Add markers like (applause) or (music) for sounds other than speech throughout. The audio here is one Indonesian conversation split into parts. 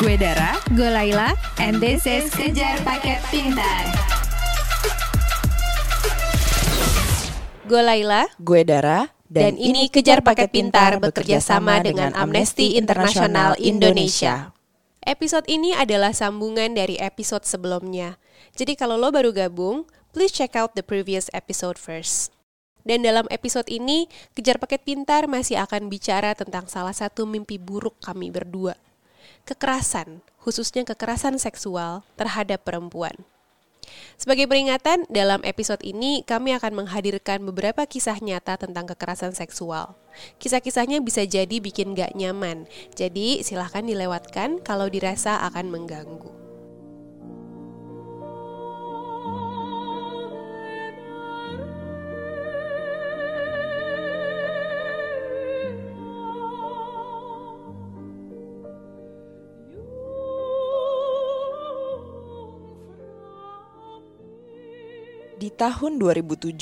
Gue Dara, Gue Laila, and this is Kejar Paket Pintar. Gue Laila, Gue Dara, dan, ini Kejar Paket Pintar bekerja sama dengan Amnesty International Indonesia. Episode ini adalah sambungan dari episode sebelumnya. Jadi kalau lo baru gabung, please check out the previous episode first. Dan dalam episode ini, Kejar Paket Pintar masih akan bicara tentang salah satu mimpi buruk kami berdua. Kekerasan, khususnya kekerasan seksual terhadap perempuan. Sebagai peringatan, dalam episode ini kami akan menghadirkan beberapa kisah nyata tentang kekerasan seksual. Kisah-kisahnya bisa jadi bikin gak nyaman, jadi silahkan dilewatkan kalau dirasa akan mengganggu. Di tahun 2007,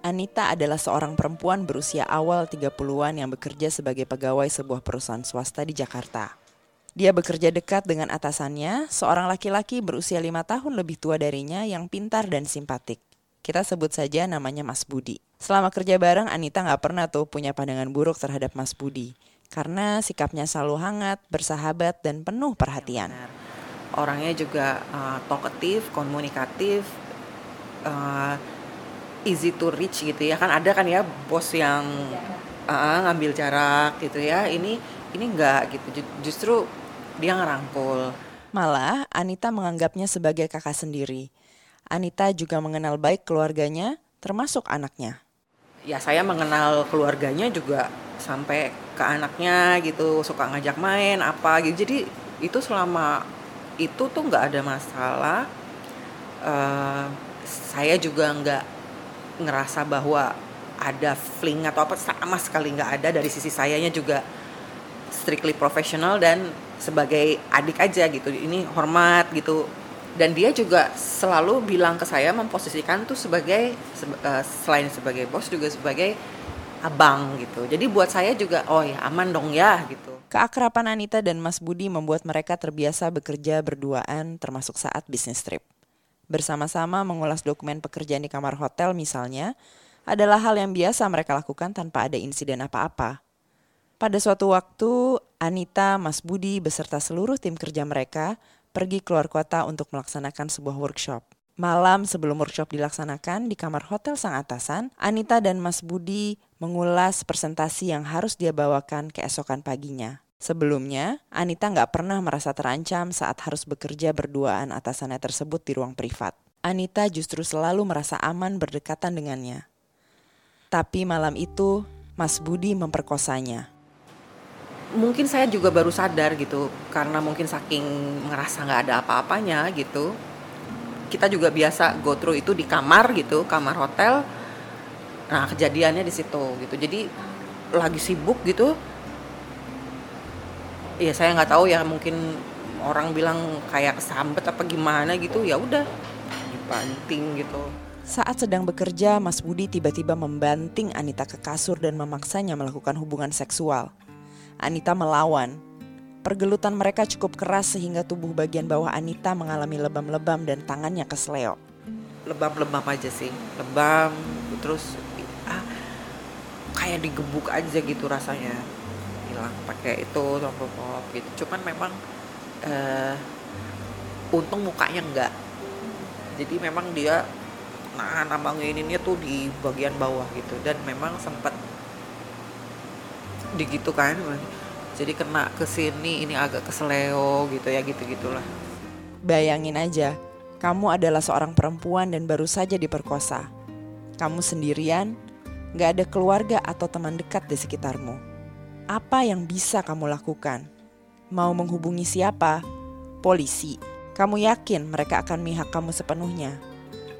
Anita adalah seorang perempuan berusia awal 30-an yang bekerja sebagai pegawai sebuah perusahaan swasta di Jakarta. Dia bekerja dekat dengan atasannya, seorang laki-laki berusia lima tahun lebih tua darinya yang pintar dan simpatik. Kita sebut saja namanya Mas Budi. Selama kerja bareng, Anita nggak pernah tuh punya pandangan buruk terhadap Mas Budi. Karena sikapnya selalu hangat, bersahabat, dan penuh perhatian. Orangnya juga uh, talkative, komunikatif, uh, easy to reach gitu ya. Kan ada kan ya bos yang uh, ngambil jarak gitu ya. Ini ini enggak gitu. Justru dia ngerangkul. Malah Anita menganggapnya sebagai kakak sendiri. Anita juga mengenal baik keluarganya termasuk anaknya. Ya saya mengenal keluarganya juga sampai ke anaknya gitu. Suka ngajak main apa gitu. Jadi itu selama itu tuh nggak ada masalah. Uh, saya juga nggak ngerasa bahwa ada fling atau apa sama sekali nggak ada. Dari sisi sayanya juga strictly profesional dan sebagai adik aja gitu. Ini hormat gitu. Dan dia juga selalu bilang ke saya memposisikan tuh sebagai uh, selain sebagai bos juga sebagai abang gitu. Jadi buat saya juga oh ya aman dong ya gitu. Keakraban Anita dan Mas Budi membuat mereka terbiasa bekerja berduaan termasuk saat bisnis trip bersama-sama mengulas dokumen pekerjaan di kamar hotel misalnya, adalah hal yang biasa mereka lakukan tanpa ada insiden apa-apa. Pada suatu waktu, Anita, Mas Budi, beserta seluruh tim kerja mereka pergi keluar kota untuk melaksanakan sebuah workshop. Malam sebelum workshop dilaksanakan di kamar hotel sang atasan, Anita dan Mas Budi mengulas presentasi yang harus dia bawakan keesokan paginya. Sebelumnya, Anita nggak pernah merasa terancam saat harus bekerja berduaan atasannya tersebut di ruang privat. Anita justru selalu merasa aman berdekatan dengannya. Tapi malam itu, Mas Budi memperkosanya. Mungkin saya juga baru sadar gitu, karena mungkin saking ngerasa nggak ada apa-apanya gitu. Kita juga biasa go through itu di kamar gitu, kamar hotel. Nah kejadiannya di situ gitu. Jadi lagi sibuk gitu, ya saya nggak tahu ya mungkin orang bilang kayak kesambet apa gimana gitu ya udah dibanting gitu saat sedang bekerja, Mas Budi tiba-tiba membanting Anita ke kasur dan memaksanya melakukan hubungan seksual. Anita melawan. Pergelutan mereka cukup keras sehingga tubuh bagian bawah Anita mengalami lebam-lebam dan tangannya kesleo. Lebam-lebam aja sih, lebam, terus ah, kayak digebuk aja gitu rasanya hilang pakai itu pop gitu. Cuman memang uh, untung mukanya enggak. Jadi memang dia nah nama ini tuh di bagian bawah gitu. Dan memang sempat digitu kan jadi kena ke sini ini agak keseleo gitu ya gitu gitulah bayangin aja kamu adalah seorang perempuan dan baru saja diperkosa. Kamu sendirian gak ada keluarga atau teman dekat di sekitarmu apa yang bisa kamu lakukan? Mau menghubungi siapa? Polisi. Kamu yakin mereka akan mihak kamu sepenuhnya?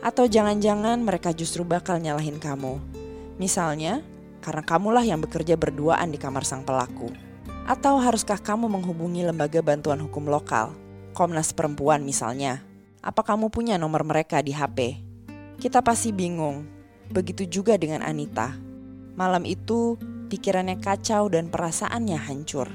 Atau jangan-jangan mereka justru bakal nyalahin kamu? Misalnya, karena kamulah yang bekerja berduaan di kamar sang pelaku. Atau haruskah kamu menghubungi lembaga bantuan hukum lokal? Komnas Perempuan misalnya. Apa kamu punya nomor mereka di HP? Kita pasti bingung. Begitu juga dengan Anita. Malam itu, pikirannya kacau dan perasaannya hancur.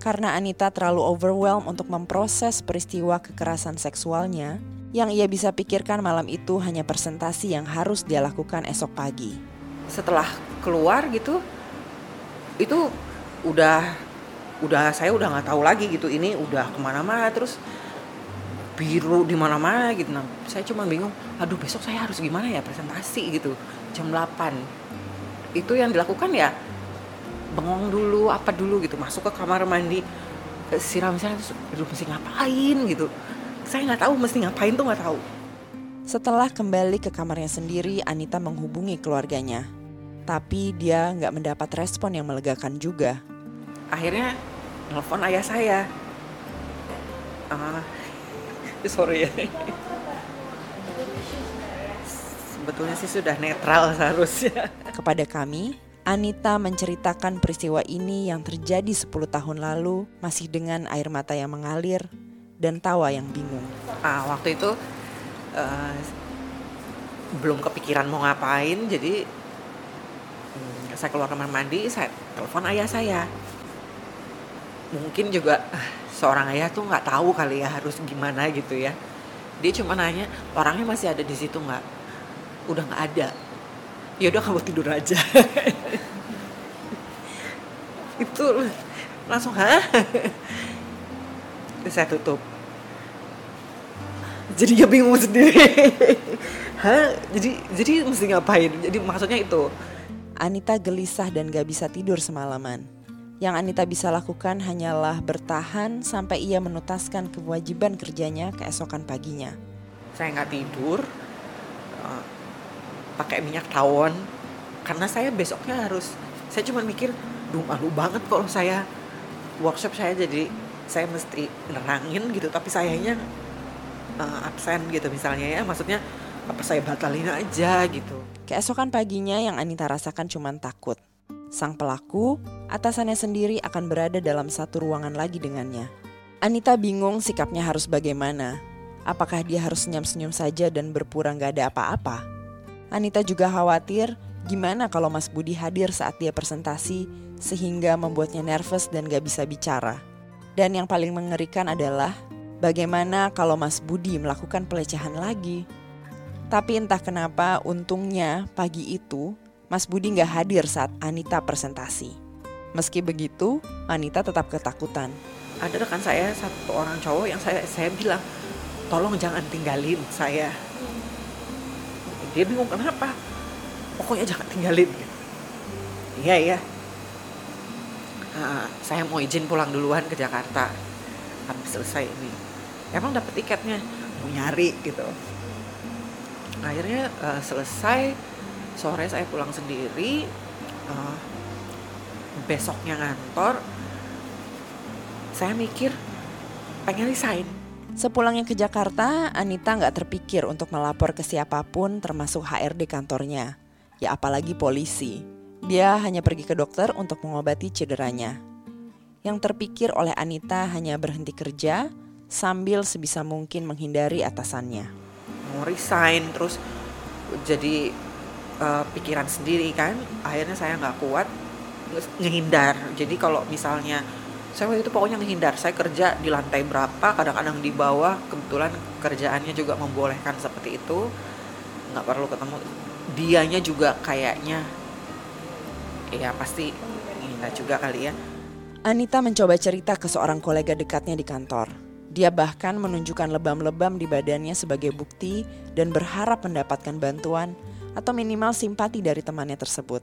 Karena Anita terlalu overwhelmed untuk memproses peristiwa kekerasan seksualnya, yang ia bisa pikirkan malam itu hanya presentasi yang harus dia lakukan esok pagi. Setelah keluar gitu, itu udah udah saya udah nggak tahu lagi gitu ini udah ke mana-mana terus biru di mana-mana gitu nah saya cuma bingung aduh besok saya harus gimana ya presentasi gitu jam 8 itu yang dilakukan ya bengong dulu apa dulu gitu. Masuk ke kamar mandi eh, siram siram terus aduh mesti ngapain? gitu. Saya nggak tahu mesti ngapain tuh nggak tahu. Setelah kembali ke kamarnya sendiri, Anita menghubungi keluarganya. Tapi dia nggak mendapat respon yang melegakan juga. akhirnya nelfon ayah saya. Ah (laughs) sorry ya. Sebetulnya sih sudah netral seharusnya. Kepada kami, Anita menceritakan peristiwa ini yang terjadi 10 tahun lalu masih dengan air mata yang mengalir dan tawa yang bingung. ah waktu itu eh, belum kepikiran mau ngapain jadi hmm, saya keluar kamar mandi saya telepon ayah saya. Mungkin juga ah, seorang ayah tuh nggak tahu kali ya harus gimana gitu ya. Dia cuma nanya orangnya masih ada di situ nggak? Udah nggak ada ya udah kamu tidur aja. (laughs) Itu langsung hah? (laughs) Saya tutup. Jadi dia bingung sendiri. (laughs) Hah? Jadi jadi mesti ngapain? Jadi maksudnya itu. Anita gelisah dan gak bisa tidur semalaman. Yang Anita bisa lakukan hanyalah bertahan sampai ia menutaskan kewajiban kerjanya keesokan paginya. saya nggak tidur pakai minyak tawon karena saya besoknya harus saya cuma mikir duh malu banget kalau saya workshop saya jadi saya mesti nerangin gitu tapi sayanya eh, absen gitu misalnya ya maksudnya apa saya batalin aja gitu Keesokan paginya yang Anita rasakan cuma takut. Sang pelaku, atasannya sendiri akan berada dalam satu ruangan lagi dengannya. Anita bingung sikapnya harus bagaimana. Apakah dia harus senyum-senyum saja dan berpura nggak ada apa-apa? Anita juga khawatir gimana kalau Mas Budi hadir saat dia presentasi sehingga membuatnya nervous dan gak bisa bicara. Dan yang paling mengerikan adalah bagaimana kalau Mas Budi melakukan pelecehan lagi. Tapi entah kenapa untungnya pagi itu Mas Budi nggak hadir saat Anita presentasi. Meski begitu, Anita tetap ketakutan. ada rekan saya satu orang cowok yang saya saya bilang tolong jangan tinggalin saya dia bingung kenapa? Pokoknya jangan tinggalin iya iya. Ah, saya mau izin pulang duluan ke Jakarta. Habis selesai ini. Emang dapat tiketnya? Mau nyari gitu. Akhirnya eh, selesai sore saya pulang sendiri eh, besoknya ngantor saya mikir pengen resign Sepulangnya ke Jakarta, Anita nggak terpikir untuk melapor ke siapa pun termasuk HRD kantornya. Ya apalagi polisi. Dia hanya pergi ke dokter untuk mengobati cederanya. Yang terpikir oleh Anita hanya berhenti kerja sambil sebisa mungkin menghindari atasannya. mau resign terus jadi eh, pikiran sendiri kan akhirnya saya nggak kuat nge- ngehindar jadi kalau misalnya saya waktu itu pokoknya ngehindar. Saya kerja di lantai berapa kadang-kadang di bawah. Kebetulan kerjaannya juga membolehkan seperti itu. Nggak perlu ketemu. Dianya juga kayaknya ya pasti ngehindar juga kali ya. Anita mencoba cerita ke seorang kolega dekatnya di kantor. Dia bahkan menunjukkan lebam-lebam di badannya sebagai bukti dan berharap mendapatkan bantuan atau minimal simpati dari temannya tersebut.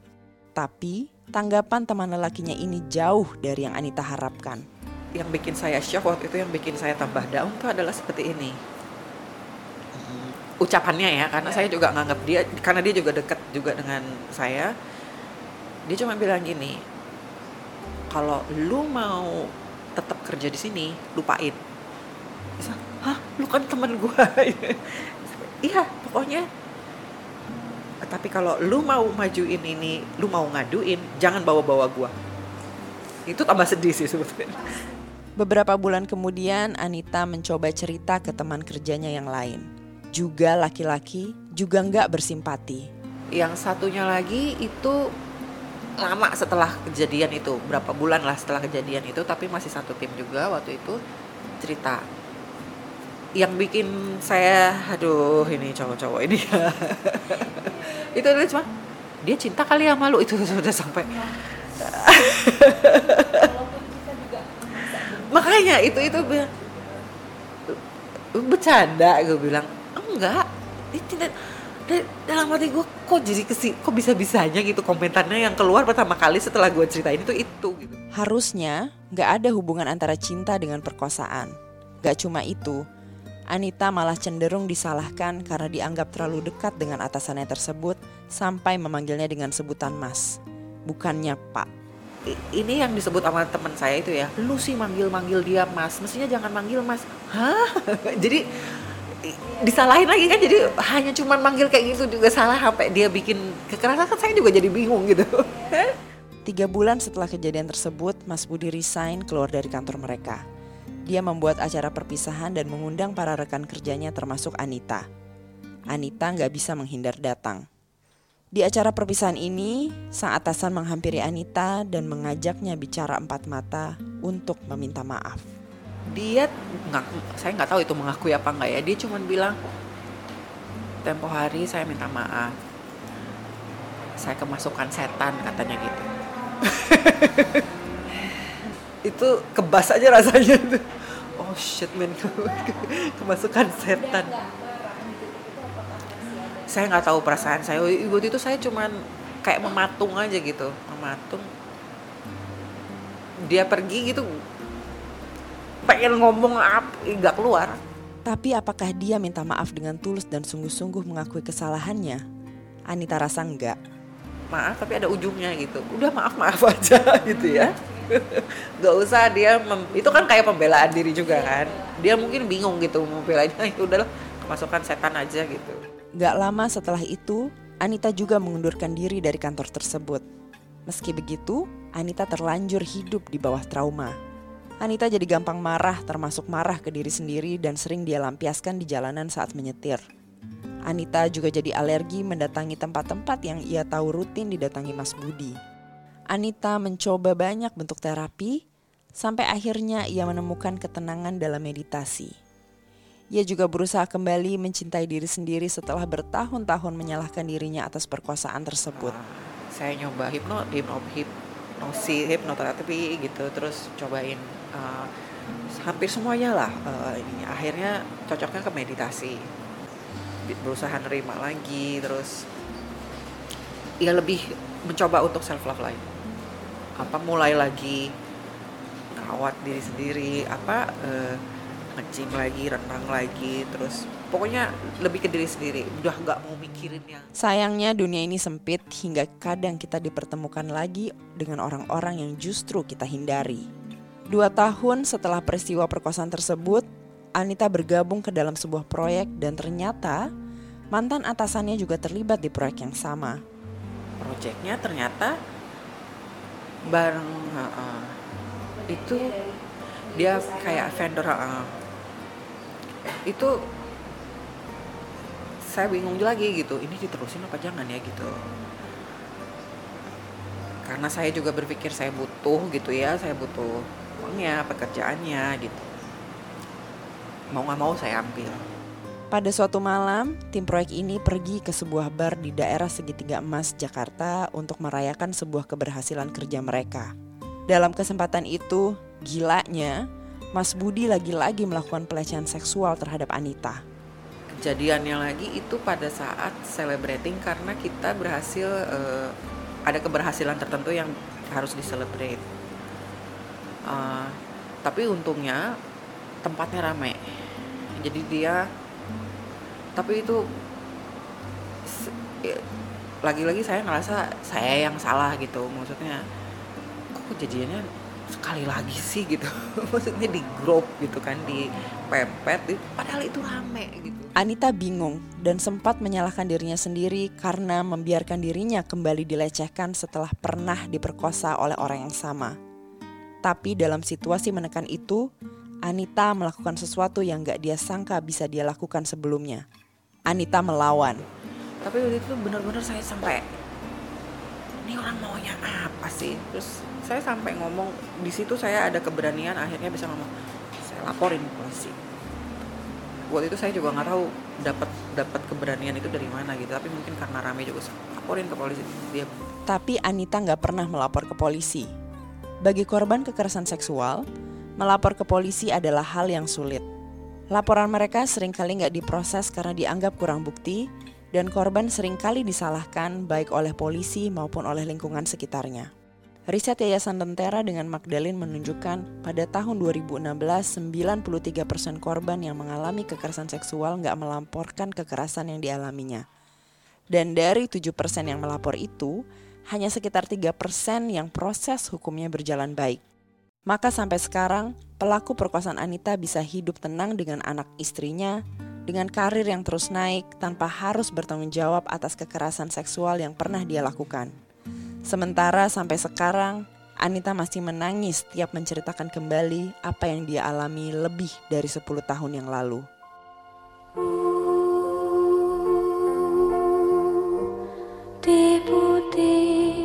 Tapi tanggapan teman lelakinya ini jauh dari yang Anita harapkan. yang bikin saya shock waktu itu yang bikin saya tambah down itu adalah seperti ini. Ucapannya ya karena saya juga nganggap dia karena dia juga dekat juga dengan saya. Dia cuma bilang gini kalau lu mau tetap kerja di sini lupain. Hah? Lu kan teman gua. (laughs) Iya pokoknya tapi kalau lu mau majuin ini lu mau ngaduin jangan bawa-bawa gua. Itu tambah sedih sih sebetulnya. Beberapa bulan kemudian Anita mencoba cerita ke teman kerjanya yang lain. Juga laki-laki, juga nggak bersimpati. yang satunya lagi itu lama setelah kejadian itu. Berapa bulan lah setelah kejadian itu tapi masih satu tim juga waktu itu cerita. Yang bikin saya aduh ini cowok-cowok ini (laughs) itu adalah cuma dia cinta kali ya malu itu (laughs) sudah sampai. Makanya itu itu bilang bercanda gue bilang. Enggak. Tidak da- dalam hati gue kok jadi kesi kok bisa bisanya gitu komentarnya yang keluar pertama kali setelah gue ceritain itu itu gitu. Harusnya nggak ada hubungan antara cinta dengan perkosaan. Gak cuma itu, Anita malah cenderung disalahkan karena dianggap terlalu dekat dengan atasannya tersebut sampai memanggilnya dengan sebutan mas. Bukannya pak. Ini yang disebut sama teman saya itu ya. Lu sih manggil-manggil dia mas. Mestinya jangan manggil mas. Hah? (laughs) Jadi disalahin lagi kan? Jadi hanya cuman manggil kayak gitu juga salah sampai dia bikin kekerasan. Kan saya juga jadi bingung gitu. (laughs) Tiga bulan setelah kejadian tersebut, Mas Budi resign keluar dari kantor mereka. Dia membuat acara perpisahan dan mengundang para rekan kerjanya termasuk Anita. Anita nggak bisa menghindar datang. Di acara perpisahan ini, sang atasan menghampiri Anita dan mengajaknya bicara empat mata untuk meminta maaf. dia ngaku saya nggak tahu itu mengakui apa enggak ya dia cuman bilang tempo hari saya minta maaf saya kemasukan setan katanya gitu (laughs) itu kebas aja rasanya tuh. Oh shit man (laughs) kemasukan setan. Saya nggak tahu perasaan saya. Waktu itu saya cuman kayak mematung aja gitu. Mematung. Dia pergi gitu. Pengen ngomong apa nggak keluar. Tapi apakah dia minta maaf dengan tulus dan sungguh-sungguh mengakui kesalahannya? Anita rasa enggak. maaf tapi ada ujungnya gitu. Udah maaf maaf (laughs) aja gitu ya (laughs) nggak usah dia mem- itu kan kayak pembelaan diri juga kan dia mungkin bingung gitu membelanya (laughs) itu udahlah kemasukan setan aja gitu Gak lama setelah itu, Anita juga mengundurkan diri dari kantor tersebut. Meski begitu, Anita terlanjur hidup di bawah trauma. Anita jadi gampang marah, termasuk marah ke diri sendiri dan sering dia lampiaskan di jalanan saat menyetir. Anita juga jadi alergi mendatangi tempat-tempat yang ia tahu rutin didatangi Mas Budi. Anita mencoba banyak bentuk terapi, sampai akhirnya ia menemukan ketenangan dalam meditasi. Ia juga berusaha kembali mencintai diri sendiri setelah bertahun-tahun menyalahkan dirinya atas perkosaan tersebut. saya nyoba hipno hipno hipnosis hipnoterapi gitu terus cobain uh, hampir semuanya lah uh, ini akhirnya cocoknya ke meditasi Di- berusaha nerima lagi terus ya lebih mencoba untuk self love lagi apa mulai lagi ngawat diri sendiri apa uh, ngecim lagi renang lagi terus pokoknya lebih ke diri sendiri udah nggak mau mikirin yang Sayangnya dunia ini sempit hingga kadang kita dipertemukan lagi dengan orang-orang yang justru kita hindari. Dua tahun setelah peristiwa perkosaan tersebut, Anita bergabung ke dalam sebuah proyek dan ternyata mantan atasannya juga terlibat di proyek yang sama. proyeknya ternyata bareng heeh. itu dia kayak vendor heeh. itu saya bingung lagi gitu ini diterusin apa jangan ya gitu karena saya juga berpikir saya butuh gitu ya saya butuh uangnya pekerjaannya gitu mau nggak mau saya ambil Pada suatu malam, tim proyek ini pergi ke sebuah bar di daerah Segitiga Emas, Jakarta untuk merayakan sebuah keberhasilan kerja mereka. Dalam kesempatan itu, gilanya, Mas Budi lagi-lagi melakukan pelecehan seksual terhadap Anita. kejadiannya lagi itu pada saat celebrating karena kita berhasil eh, ada keberhasilan tertentu yang harus diselebrate. Eh, tapi untungnya tempatnya ramai, jadi dia tapi itu ya, lagi-lagi saya ngerasa saya yang salah gitu. Maksudnya kok kejadiannya sekali lagi sih gitu? (laughs) Maksudnya di grup gitu kan di pepet padahal itu rame gitu. Anita bingung dan sempat menyalahkan dirinya sendiri karena membiarkan dirinya kembali dilecehkan setelah pernah diperkosa oleh orang yang sama. Tapi dalam situasi menekan itu, Anita melakukan sesuatu yang gak dia sangka bisa dia lakukan sebelumnya. Anita melawan. tapi waktu itu benar-benar saya sampai ini orang maunya apa sih? Terus saya sampai ngomong di situ saya ada keberanian akhirnya bisa ngomong saya laporin polisi. Waktu itu saya juga nggak tahu dapat dapat keberanian itu dari mana gitu. Tapi mungkin karena rame juga laporin ke polisi. Dia tapi Anita nggak pernah melapor ke polisi. Bagi korban kekerasan seksual melapor ke polisi adalah hal yang sulit laporan mereka sering kali nggak diproses karena dianggap kurang bukti dan korban sering kali disalahkan baik oleh polisi maupun oleh lingkungan sekitarnya. Riset Yayasan Lentera dengan Magdalene menunjukkan pada tahun 2016 93% korban yang mengalami kekerasan seksual nggak melaporkan kekerasan yang dialaminya. Dan dari 7% yang melapor itu, hanya sekitar 3% yang proses hukumnya berjalan baik. Maka sampai sekarang, pelaku perkosaan Anita bisa hidup tenang dengan anak istrinya, dengan karir yang terus naik tanpa harus bertanggung jawab atas kekerasan seksual yang pernah dia lakukan. Sementara sampai sekarang, Anita masih menangis tiap menceritakan kembali apa yang dia alami lebih dari 10 tahun yang lalu. Menurut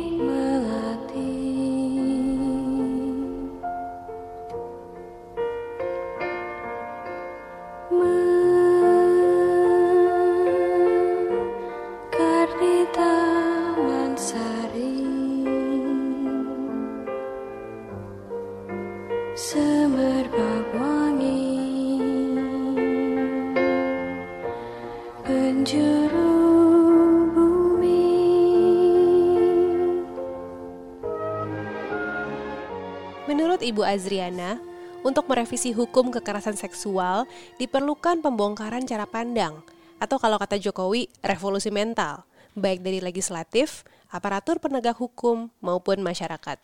Ibu Azriana, untuk merevisi hukum kekerasan seksual diperlukan pembongkaran cara pandang atau kalau kata Jokowi, revolusi mental, baik dari legislatif, aparatur penegak hukum maupun masyarakat.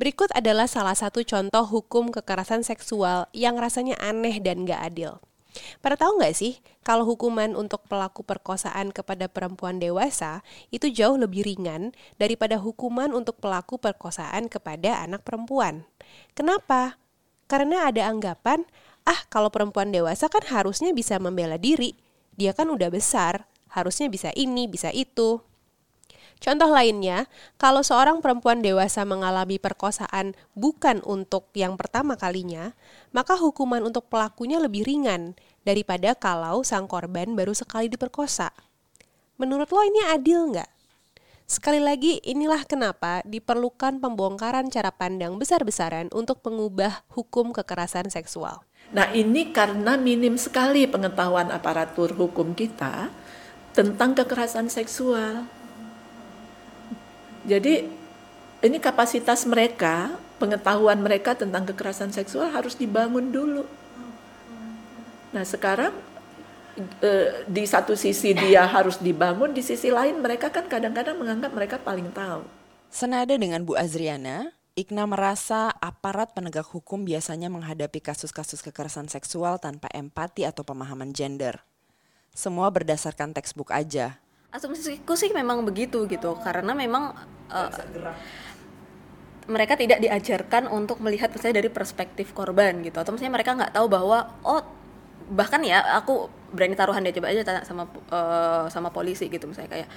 Berikut adalah salah satu contoh hukum kekerasan seksual yang rasanya aneh dan gak adil. Pada tahu nggak sih, kalau hukuman untuk pelaku perkosaan kepada perempuan dewasa itu jauh lebih ringan daripada hukuman untuk pelaku perkosaan kepada anak perempuan. Kenapa? Karena ada anggapan, ah kalau perempuan dewasa kan harusnya bisa membela diri. Dia kan udah besar, harusnya bisa ini, bisa itu. Contoh lainnya, kalau seorang perempuan dewasa mengalami perkosaan bukan untuk yang pertama kalinya, maka hukuman untuk pelakunya lebih ringan daripada kalau sang korban baru sekali diperkosa. Menurut lo ini adil nggak? Sekali lagi, inilah kenapa diperlukan pembongkaran cara pandang besar-besaran untuk mengubah hukum kekerasan seksual. Nah ini karena minim sekali pengetahuan aparatur hukum kita tentang kekerasan seksual jadi ini kapasitas mereka, pengetahuan mereka tentang kekerasan seksual harus dibangun dulu. Nah sekarang e, di satu sisi dia harus dibangun, di sisi lain mereka kan kadang-kadang menganggap mereka paling tahu. Senada dengan Bu Azriana, Ikna merasa aparat penegak hukum biasanya menghadapi kasus-kasus kekerasan seksual tanpa empati atau pemahaman gender. Semua berdasarkan textbook aja, asumsiku sih memang begitu gitu karena memang uh, mereka tidak diajarkan untuk melihat misalnya dari perspektif korban gitu atau misalnya mereka nggak tahu bahwa oh bahkan ya aku berani taruhan dia coba aja tanya sama uh, sama polisi gitu misalnya kayak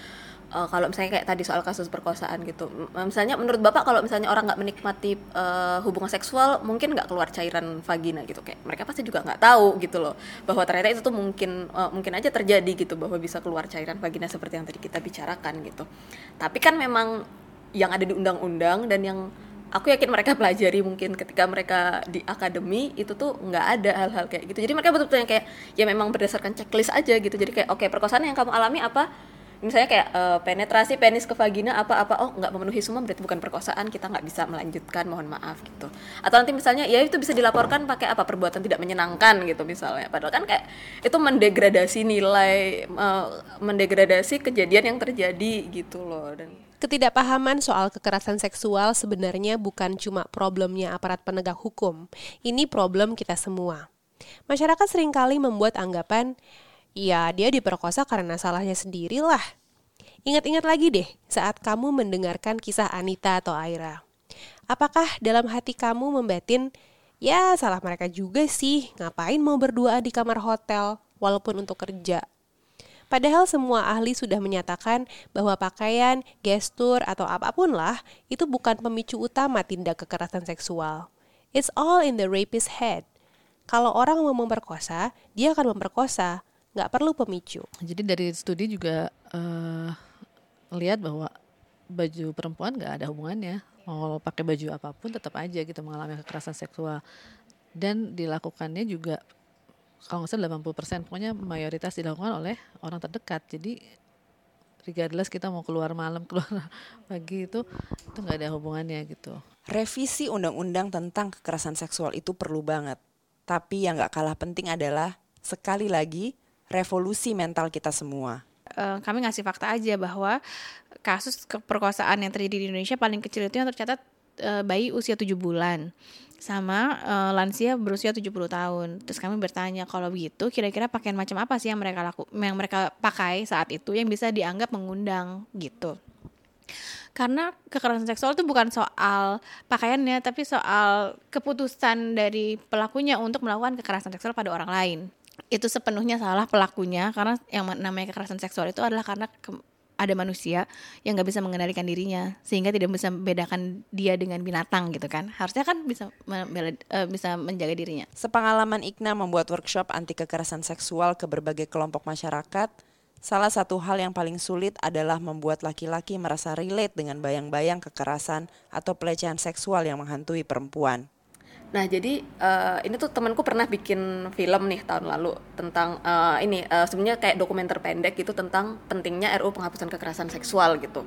uh, kalau misalnya kayak tadi soal kasus perkosaan gitu. Misalnya menurut bapak kalau misalnya orang nggak menikmati uh, hubungan seksual mungkin nggak keluar cairan vagina gitu? Kayak mereka pasti juga nggak tahu gitu loh. Bahwa ternyata itu tuh mungkin uh, mungkin aja terjadi gitu bahwa bisa keluar cairan vagina seperti yang tadi kita bicarakan gitu. Tapi kan memang yang ada di undang-undang dan yang aku yakin mereka (laughs) pelajari mungkin ketika mereka di akademi itu tuh nggak ada hal-hal kayak gitu. Jadi mereka betul-betul kayak ya memang berdasarkan checklist aja gitu. Jadi kayak oke okay, perkosaan yang kamu alami apa misalnya kayak uh, penetrasi penis ke vagina apa-apa oh nggak memenuhi semua berarti bukan perkosaan kita nggak bisa melanjutkan mohon maaf gitu atau nanti misalnya ya itu bisa dilaporkan pakai apa perbuatan tidak menyenangkan gitu misalnya padahal kan kayak itu mendegradasi nilai uh, mendegradasi kejadian yang terjadi gitu loh dan Ketidakpahaman soal kekerasan seksual sebenarnya bukan cuma problemnya aparat penegak hukum. Ini problem kita semua. Masyarakat sering kali membuat anggapan, Ya, dia diperkosa karena salahnya sendiri lah. Ingat-ingat lagi deh saat kamu mendengarkan kisah Anita atau Aira. Apakah dalam hati kamu membatin, ya salah mereka juga sih, ngapain mau berdua di kamar hotel, walaupun untuk kerja. Padahal semua ahli sudah menyatakan bahwa pakaian, gestur, atau apa pun lah itu bukan pemicu utama tindak kekerasan seksual. It's all in the rapist head. Kalau orang mau memperkosa, dia akan memperkosa, nggak perlu pemicu. Jadi dari studi juga uh, lihat bahwa baju perempuan nggak ada hubungannya. Mau pakai baju apa pun tetap aja gitu mengalami kekerasan seksual. Dan dilakukannya juga kalau nggak salah 80% pokoknya mayoritas dilakukan oleh orang terdekat jadi regardless kita mau keluar malam (laughs) keluar pagi itu itu nggak ada hubungannya gitu revisi undang-undang tentang kekerasan seksual itu perlu banget tapi yang nggak kalah penting adalah sekali lagi revolusi mental kita semua uh, kami ngasih fakta aja bahwa kasus keperkosaan yang terjadi di Indonesia paling kecil itu yang tercatat uh, bayi usia 7 bulan sama uh, lansia berusia 70 tahun. Terus kami bertanya kalau begitu kira-kira pakaian macam apa sih yang mereka laku yang mereka pakai saat itu yang bisa dianggap mengundang gitu. Karena kekerasan seksual itu bukan soal pakaiannya tapi soal keputusan dari pelakunya untuk melakukan kekerasan seksual pada orang lain. Itu sepenuhnya salah pelakunya karena yang namanya kekerasan seksual itu adalah karena ada manusia yang nggak bisa mengendalikan dirinya sehingga tidak bisa membedakan dia dengan binatang gitu kan. Harusnya kan bisa uh, bisa menjaga dirinya. Sepengalaman Ikna membuat workshop anti kekerasan seksual ke berbagai kelompok masyarakat salah satu hal yang paling sulit adalah membuat laki-laki merasa relate dengan bayang-bayang kekerasan atau pelecehan seksual yang menghantui perempuan Nah jadi uh, ini tuh temanku pernah bikin film nih tahun lalu tentang uh, ini uh, sebenarnya kayak dokumenter pendek gitu tentang pentingnya RU penghapusan kekerasan seksual gitu.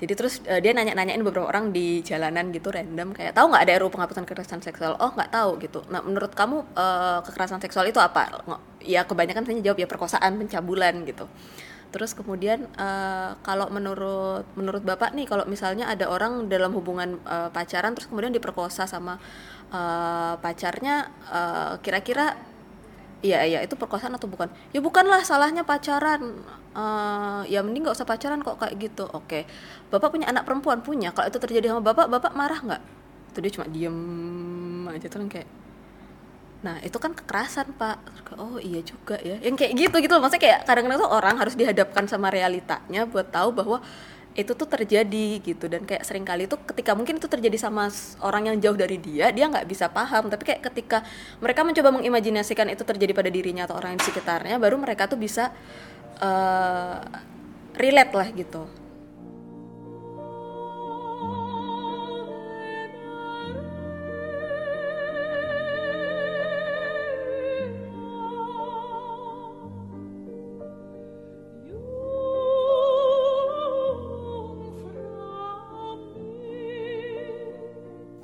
Jadi terus uh, dia nanya-nanyain beberapa orang di jalanan gitu random kayak tahu nggak ada RU penghapusan kekerasan seksual? Oh nggak tahu gitu. Nah menurut kamu uh, kekerasan seksual itu apa? Ya kebanyakan saya jawab ya perkosaan, pencabulan gitu. Terus kemudian uh, kalau menurut menurut bapak nih kalau misalnya ada orang dalam hubungan uh, pacaran terus kemudian diperkosa sama uh, pacarnya uh, kira-kira iya iya itu perkosaan atau bukan? Ya bukanlah salahnya pacaran. Uh, ya mending nggak usah pacaran kok kayak gitu. Oke. Bapak punya anak perempuan? Punya. Kalau itu terjadi sama bapak bapak marah nggak? Itu dia cuma diem aja tuh kayak nah itu kan kekerasan pak. Oh iya juga ya. Yang kayak gitu gitu maksudnya kayak kadang-kadang tuh orang harus dihadapkan sama realitanya buat tahu bahwa itu tuh terjadi gitu. Dan kayak sering kali itu ketika mungkin itu terjadi sama orang yang jauh dari dia dia nggak bisa paham. Tapi kayak ketika mereka mencoba mengimajinasikan itu terjadi pada dirinya atau orang di sekitarnya baru mereka tuh bisa uh, relate lah gitu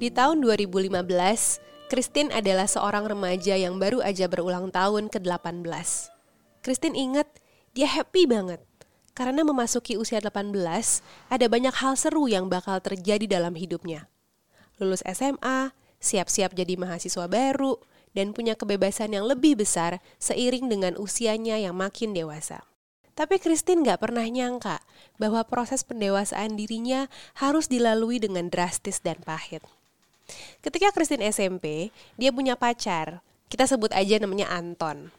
Di tahun 2015, Christine adalah seorang remaja yang baru aja berulang tahun ke-18. Christine ingat dia happy banget karena memasuki usia 18 ada banyak hal seru yang bakal terjadi dalam hidupnya. Lulus SMA, siap-siap jadi mahasiswa baru, dan punya kebebasan yang lebih besar seiring dengan usianya yang makin dewasa. Tapi Christine gak pernah nyangka bahwa proses pendewasaan dirinya harus dilalui dengan drastis dan pahit. Ketika Christine SMP, dia punya pacar. Kita sebut aja namanya Anton.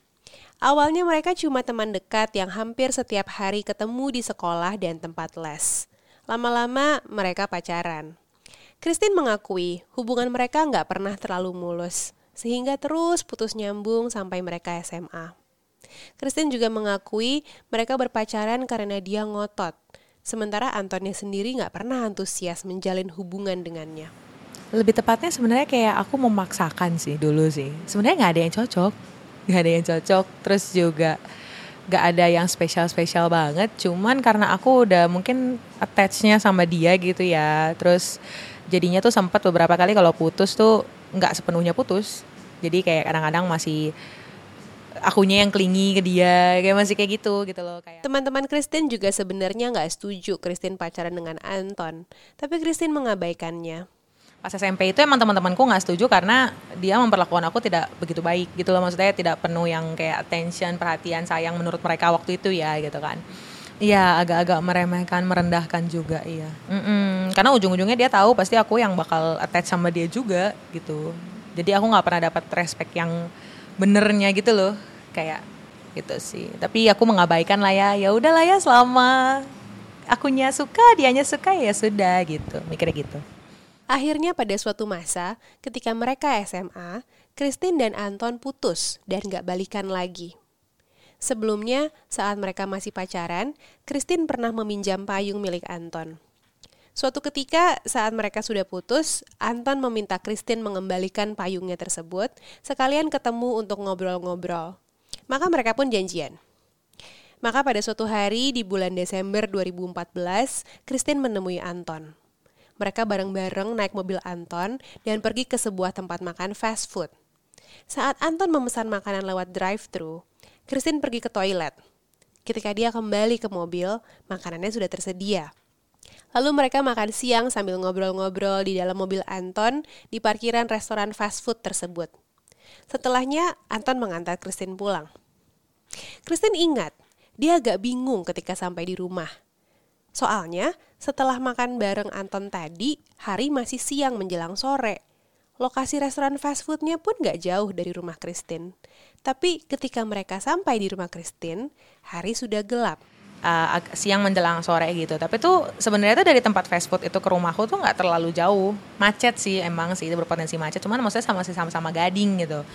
Awalnya mereka cuma teman dekat yang hampir setiap hari ketemu di sekolah dan tempat les. Lama-lama mereka pacaran. Christine mengakui hubungan mereka nggak pernah terlalu mulus, sehingga terus putus nyambung sampai mereka SMA. Christine juga mengakui mereka berpacaran karena dia ngotot, sementara Antonnya sendiri nggak pernah antusias menjalin hubungan dengannya lebih tepatnya sebenarnya kayak aku memaksakan sih dulu sih. Sebenarnya nggak ada yang cocok. (laughs) Nggak ada yang cocok. Terus juga nggak ada yang spesial-spesial banget. Cuman karena aku udah mungkin attachnya sama dia gitu ya. Terus jadinya tuh sempat beberapa kali kalau putus tuh nggak sepenuhnya putus. Jadi kayak kadang-kadang masih akunya yang klingi ke dia kayak masih kayak gitu gitu loh kayak. Teman-teman Christine juga sebenarnya nggak setuju Christine pacaran dengan Anton. Tapi Christine mengabaikannya pas SMP itu emang teman-temanku nggak setuju karena dia memperlakukan aku tidak begitu baik gitu loh. Maksudnya tidak penuh yang kayak attention perhatian sayang menurut mereka waktu itu ya gitu kan. Iya agak-agak meremehkan merendahkan juga iya. Mm-mm. karena ujung-ujungnya dia tahu pasti aku yang bakal attach sama dia juga gitu. Jadi aku nggak pernah dapat respect yang benernya gitu loh kayak gitu sih. Tapi aku mengabaikan lah ya ya udahlah ya selama akunya suka dianya suka ya sudah gitu. Mikirnya gitu Akhirnya pada suatu masa, ketika mereka SMA, Christine dan Anton putus dan gak balikan lagi. Sebelumnya, saat mereka masih pacaran, Christine pernah meminjam payung milik Anton. Suatu ketika saat mereka sudah putus, Anton meminta Christine mengembalikan payungnya tersebut, sekalian ketemu untuk ngobrol-ngobrol. Maka mereka pun janjian. Maka pada suatu hari di bulan Desember 2014, Christine menemui Anton. Mereka bareng-bareng naik mobil Anton dan pergi ke sebuah tempat makan fast food. Saat Anton memesan makanan lewat drive-thru, Christine pergi ke toilet. Ketika dia kembali ke mobil, makanannya sudah tersedia. Lalu mereka makan siang sambil ngobrol-ngobrol di dalam mobil Anton di parkiran restoran fast food tersebut. Setelahnya, Anton mengantar Christine pulang. Christine ingat, dia agak bingung ketika sampai di rumah. Soalnya, setelah makan bareng Anton tadi, hari masih siang menjelang sore. Lokasi restoran fast foodnya pun gak jauh dari rumah Christine. Tapi ketika mereka sampai di rumah Christine, hari sudah gelap. Uh, siang menjelang sore gitu tapi tuh sebenarnya tuh dari tempat fast food itu ke rumahku tuh nggak terlalu jauh macet sih emang sih itu berpotensi macet cuman maksudnya sama sama-sama gading gitu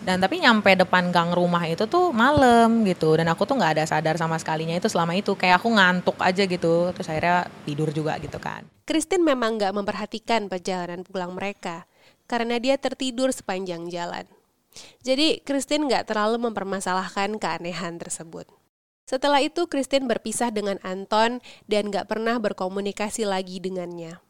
dan tapi nyampe depan gang rumah itu tuh malam gitu. Dan aku tuh nggak ada sadar sama sekalinya itu selama itu. Kayak aku ngantuk aja gitu. Terus akhirnya tidur juga gitu kan. Christine memang nggak memperhatikan perjalanan pulang mereka karena dia tertidur sepanjang jalan. Jadi Christine nggak terlalu mempermasalahkan keanehan tersebut. Setelah itu Christine berpisah dengan Anton dan nggak pernah berkomunikasi lagi dengannya.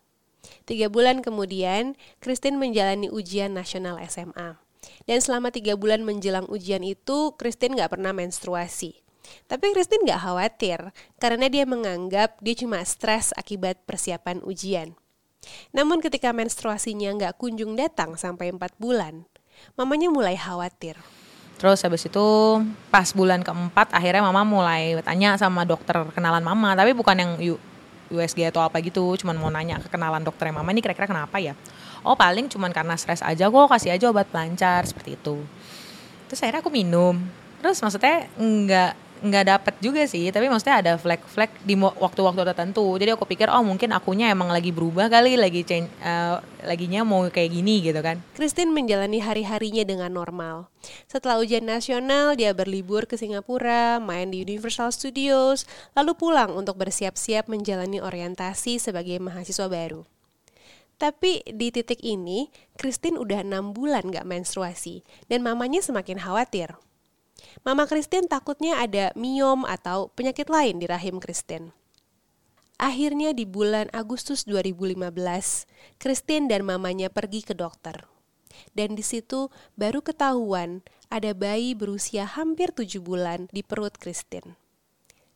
Tiga bulan kemudian, Christine menjalani ujian nasional SMA. Dan selama tiga bulan menjelang ujian itu, Christine nggak pernah menstruasi. Tapi Christine nggak khawatir, karena dia menganggap dia cuma stres akibat persiapan ujian. Namun ketika menstruasinya nggak kunjung datang sampai empat bulan, mamanya mulai khawatir. Terus habis itu pas bulan keempat akhirnya mama mulai tanya sama dokter kenalan mama, tapi bukan yang USG atau apa gitu, cuman mau nanya ke kenalan dokternya mama ini kira-kira kenapa ya? Oh paling cuman karena stres aja kok kasih aja obat pelancar seperti itu. Terus akhirnya aku minum. Terus maksudnya nggak nggak dapet juga sih tapi maksudnya ada flag-flag di waktu-waktu tertentu. Jadi aku pikir oh mungkin akunya emang lagi berubah kali lagi change uh, laginya mau kayak gini gitu kan. Christine menjalani hari-harinya dengan normal. Setelah ujian nasional dia berlibur ke Singapura main di Universal Studios lalu pulang untuk bersiap-siap menjalani orientasi sebagai mahasiswa baru tapi di titik ini, Christine udah enam bulan gak menstruasi dan mamanya semakin khawatir. Mama Christine takutnya ada miom atau penyakit lain di rahim Christine. Akhirnya di bulan Agustus 2015, Christine dan mamanya pergi ke dokter. Dan di situ baru ketahuan ada bayi berusia hampir tujuh bulan di perut Christine.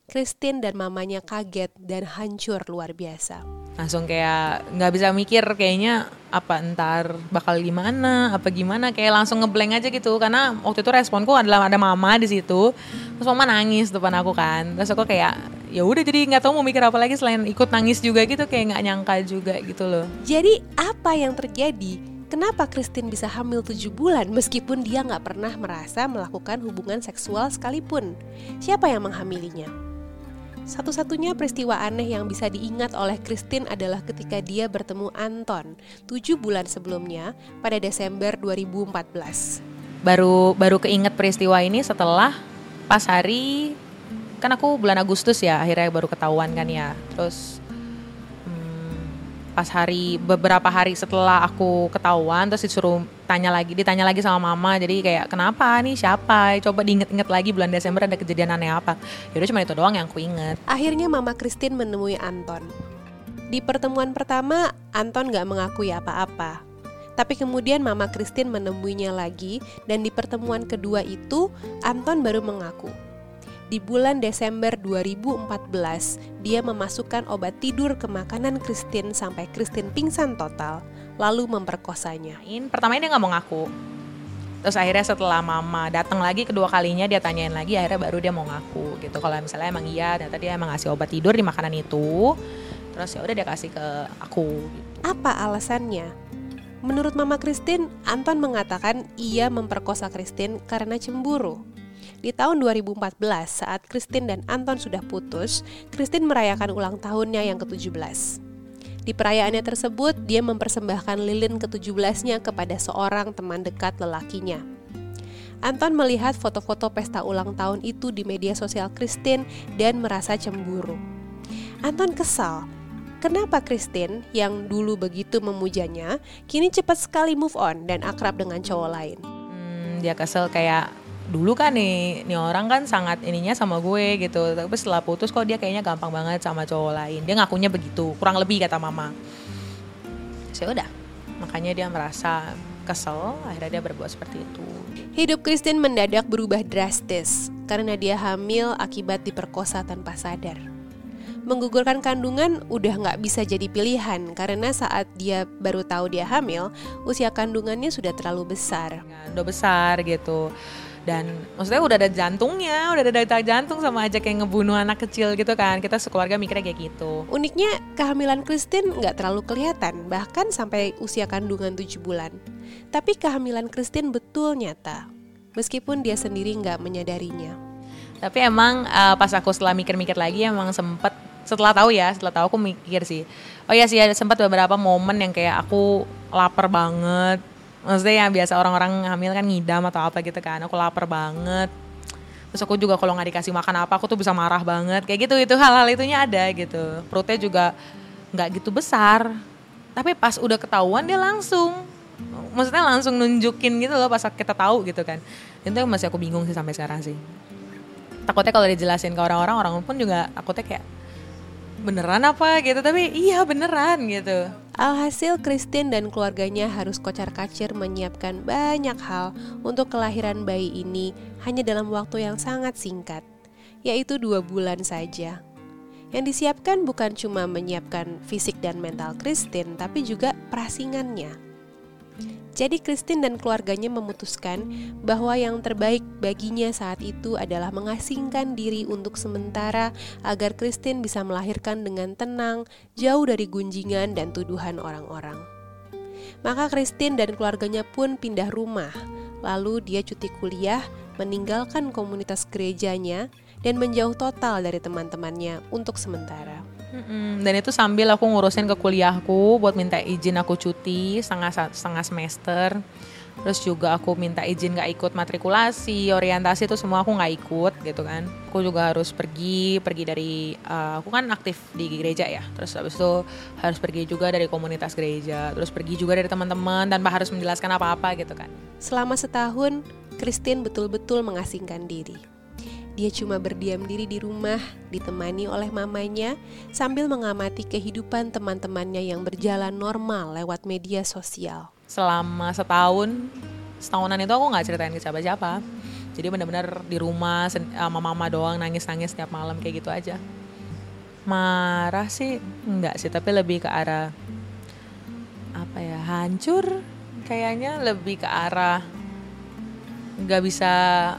Christine dan mamanya kaget dan hancur luar biasa. Langsung kayak nggak bisa mikir kayaknya apa ntar bakal gimana, apa gimana, kayak langsung ngeblank aja gitu. Karena waktu itu responku adalah ada mama di situ, terus mama nangis depan aku kan. Terus aku kayak ya udah jadi nggak tahu mau mikir apa lagi selain ikut nangis juga gitu, kayak nggak nyangka juga gitu loh. Jadi apa yang terjadi? Kenapa Christine bisa hamil 7 bulan meskipun dia nggak pernah merasa melakukan hubungan seksual sekalipun? Siapa yang menghamilinya? Satu-satunya peristiwa aneh yang bisa diingat oleh Christine adalah ketika dia bertemu Anton tujuh bulan sebelumnya pada Desember 2014. Baru baru keinget peristiwa ini setelah pas hari kan aku bulan Agustus ya akhirnya baru ketahuan kan ya. Terus pas hari beberapa hari setelah aku ketahuan terus disuruh tanya lagi ditanya lagi sama mama. Jadi kayak kenapa? Nih siapa? Coba diinget-inget lagi bulan Desember ada kejadian aneh apa. Yaudah cuma itu doang yang aku inget. Akhirnya mama Christine menemui Anton. Di pertemuan pertama Anton gak mengakui apa-apa. Tapi kemudian Mama Christine menemuinya lagi dan di pertemuan kedua itu Anton baru mengaku di bulan Desember 2014, dia memasukkan obat tidur ke makanan Christine sampai Christine pingsan total, lalu memperkosanya. In, pertamanya dia nggak mau ngaku. Terus akhirnya setelah mama datang lagi kedua kalinya dia tanyain lagi akhirnya baru dia mau ngaku gitu. Kalau misalnya emang iya ternyata dia emang ngasih obat tidur di makanan itu. Terus ya udah dia kasih ke aku. Apa alasannya? Menurut Mama Christine, Anton mengatakan ia memperkosa Christine karena cemburu. Di tahun 2014, saat Christine dan Anton sudah putus, Christine merayakan ulang tahunnya yang ke-17. Di perayaannya tersebut, dia mempersembahkan lilin ke-17-nya kepada seorang teman dekat lelakinya. Anton melihat foto-foto pesta ulang tahun itu di media sosial Christine dan merasa cemburu. Anton kesal. Kenapa Christine yang dulu begitu memujanya, kini cepat sekali move on dan akrab dengan cowok lain? Hmm, dia kesel kayak dulu kan nih, nih orang kan sangat ininya sama gue gitu. Tapi setelah putus kok dia kayaknya gampang banget sama cowok lain. Dia ngakunya begitu, kurang lebih kata mama. Saya udah, makanya dia merasa kesel, akhirnya dia berbuat seperti itu. Hidup Christine mendadak berubah drastis karena dia hamil akibat diperkosa tanpa sadar. Menggugurkan kandungan udah nggak bisa jadi pilihan karena saat dia baru tahu dia hamil, usia kandungannya sudah terlalu besar. Udah besar gitu dan maksudnya udah ada jantungnya, udah ada detak jantung sama aja kayak ngebunuh anak kecil gitu kan. Kita sekeluarga mikirnya kayak gitu. Uniknya kehamilan Christine nggak terlalu kelihatan, bahkan sampai usia kandungan 7 bulan. Tapi kehamilan Christine betul nyata, meskipun dia sendiri nggak menyadarinya. Tapi emang uh, pas aku setelah mikir-mikir lagi emang sempet setelah tahu ya, setelah tahu aku mikir sih. Oh ya sih ada sempat beberapa momen yang kayak aku lapar banget. Maksudnya yang biasa orang-orang hamil kan ngidam atau apa gitu kan. Aku lapar banget. Terus aku juga kalau nggak dikasih makan apa aku tuh bisa marah banget. Kayak gitu itu hal-hal itunya ada gitu. Perutnya juga nggak gitu besar. Tapi pas udah ketahuan dia langsung maksudnya langsung nunjukin gitu loh pas kita tahu gitu kan. Itu yang masih aku bingung sih sampai sekarang sih. Takutnya kalau dijelasin ke orang-orang orang pun juga takutnya kayak beneran apa gitu tapi iya beneran gitu Alhasil Christine dan keluarganya harus kocar-kacir menyiapkan banyak hal untuk kelahiran bayi ini hanya dalam waktu yang sangat singkat, yaitu dua bulan saja. Yang disiapkan bukan cuma menyiapkan fisik dan mental Christine, tapi juga prasingannya. Jadi Christine dan keluarganya memutuskan bahwa yang terbaik baginya saat itu adalah mengasingkan diri untuk sementara agar Christine bisa melahirkan dengan tenang, jauh dari gunjingan dan tuduhan orang-orang. Maka Christine dan keluarganya pun pindah rumah, lalu dia cuti kuliah, meninggalkan komunitas gerejanya, dan menjauh total dari teman-temannya untuk sementara. Mm-mm. Dan itu sambil aku ngurusin ke kuliahku buat minta izin aku cuti setengah setengah semester. Terus juga aku minta izin gak ikut matrikulasi, orientasi itu semua aku nggak ikut gitu kan. Aku juga harus pergi, pergi dari, uh, aku kan aktif di gereja ya. Terus habis itu harus pergi juga dari komunitas gereja. Terus pergi juga dari teman-teman tanpa harus menjelaskan apa-apa gitu kan. Selama setahun, Christine betul-betul mengasingkan diri. Dia cuma berdiam diri di rumah, ditemani oleh mamanya, sambil mengamati kehidupan teman-temannya yang berjalan normal lewat media sosial. Selama setahun, setahunan itu aku nggak ceritain ke siapa-siapa. Jadi benar-benar di rumah sama mama doang nangis-nangis setiap malam kayak gitu aja. Marah sih enggak sih, tapi lebih ke arah apa ya hancur kayaknya lebih ke arah nggak bisa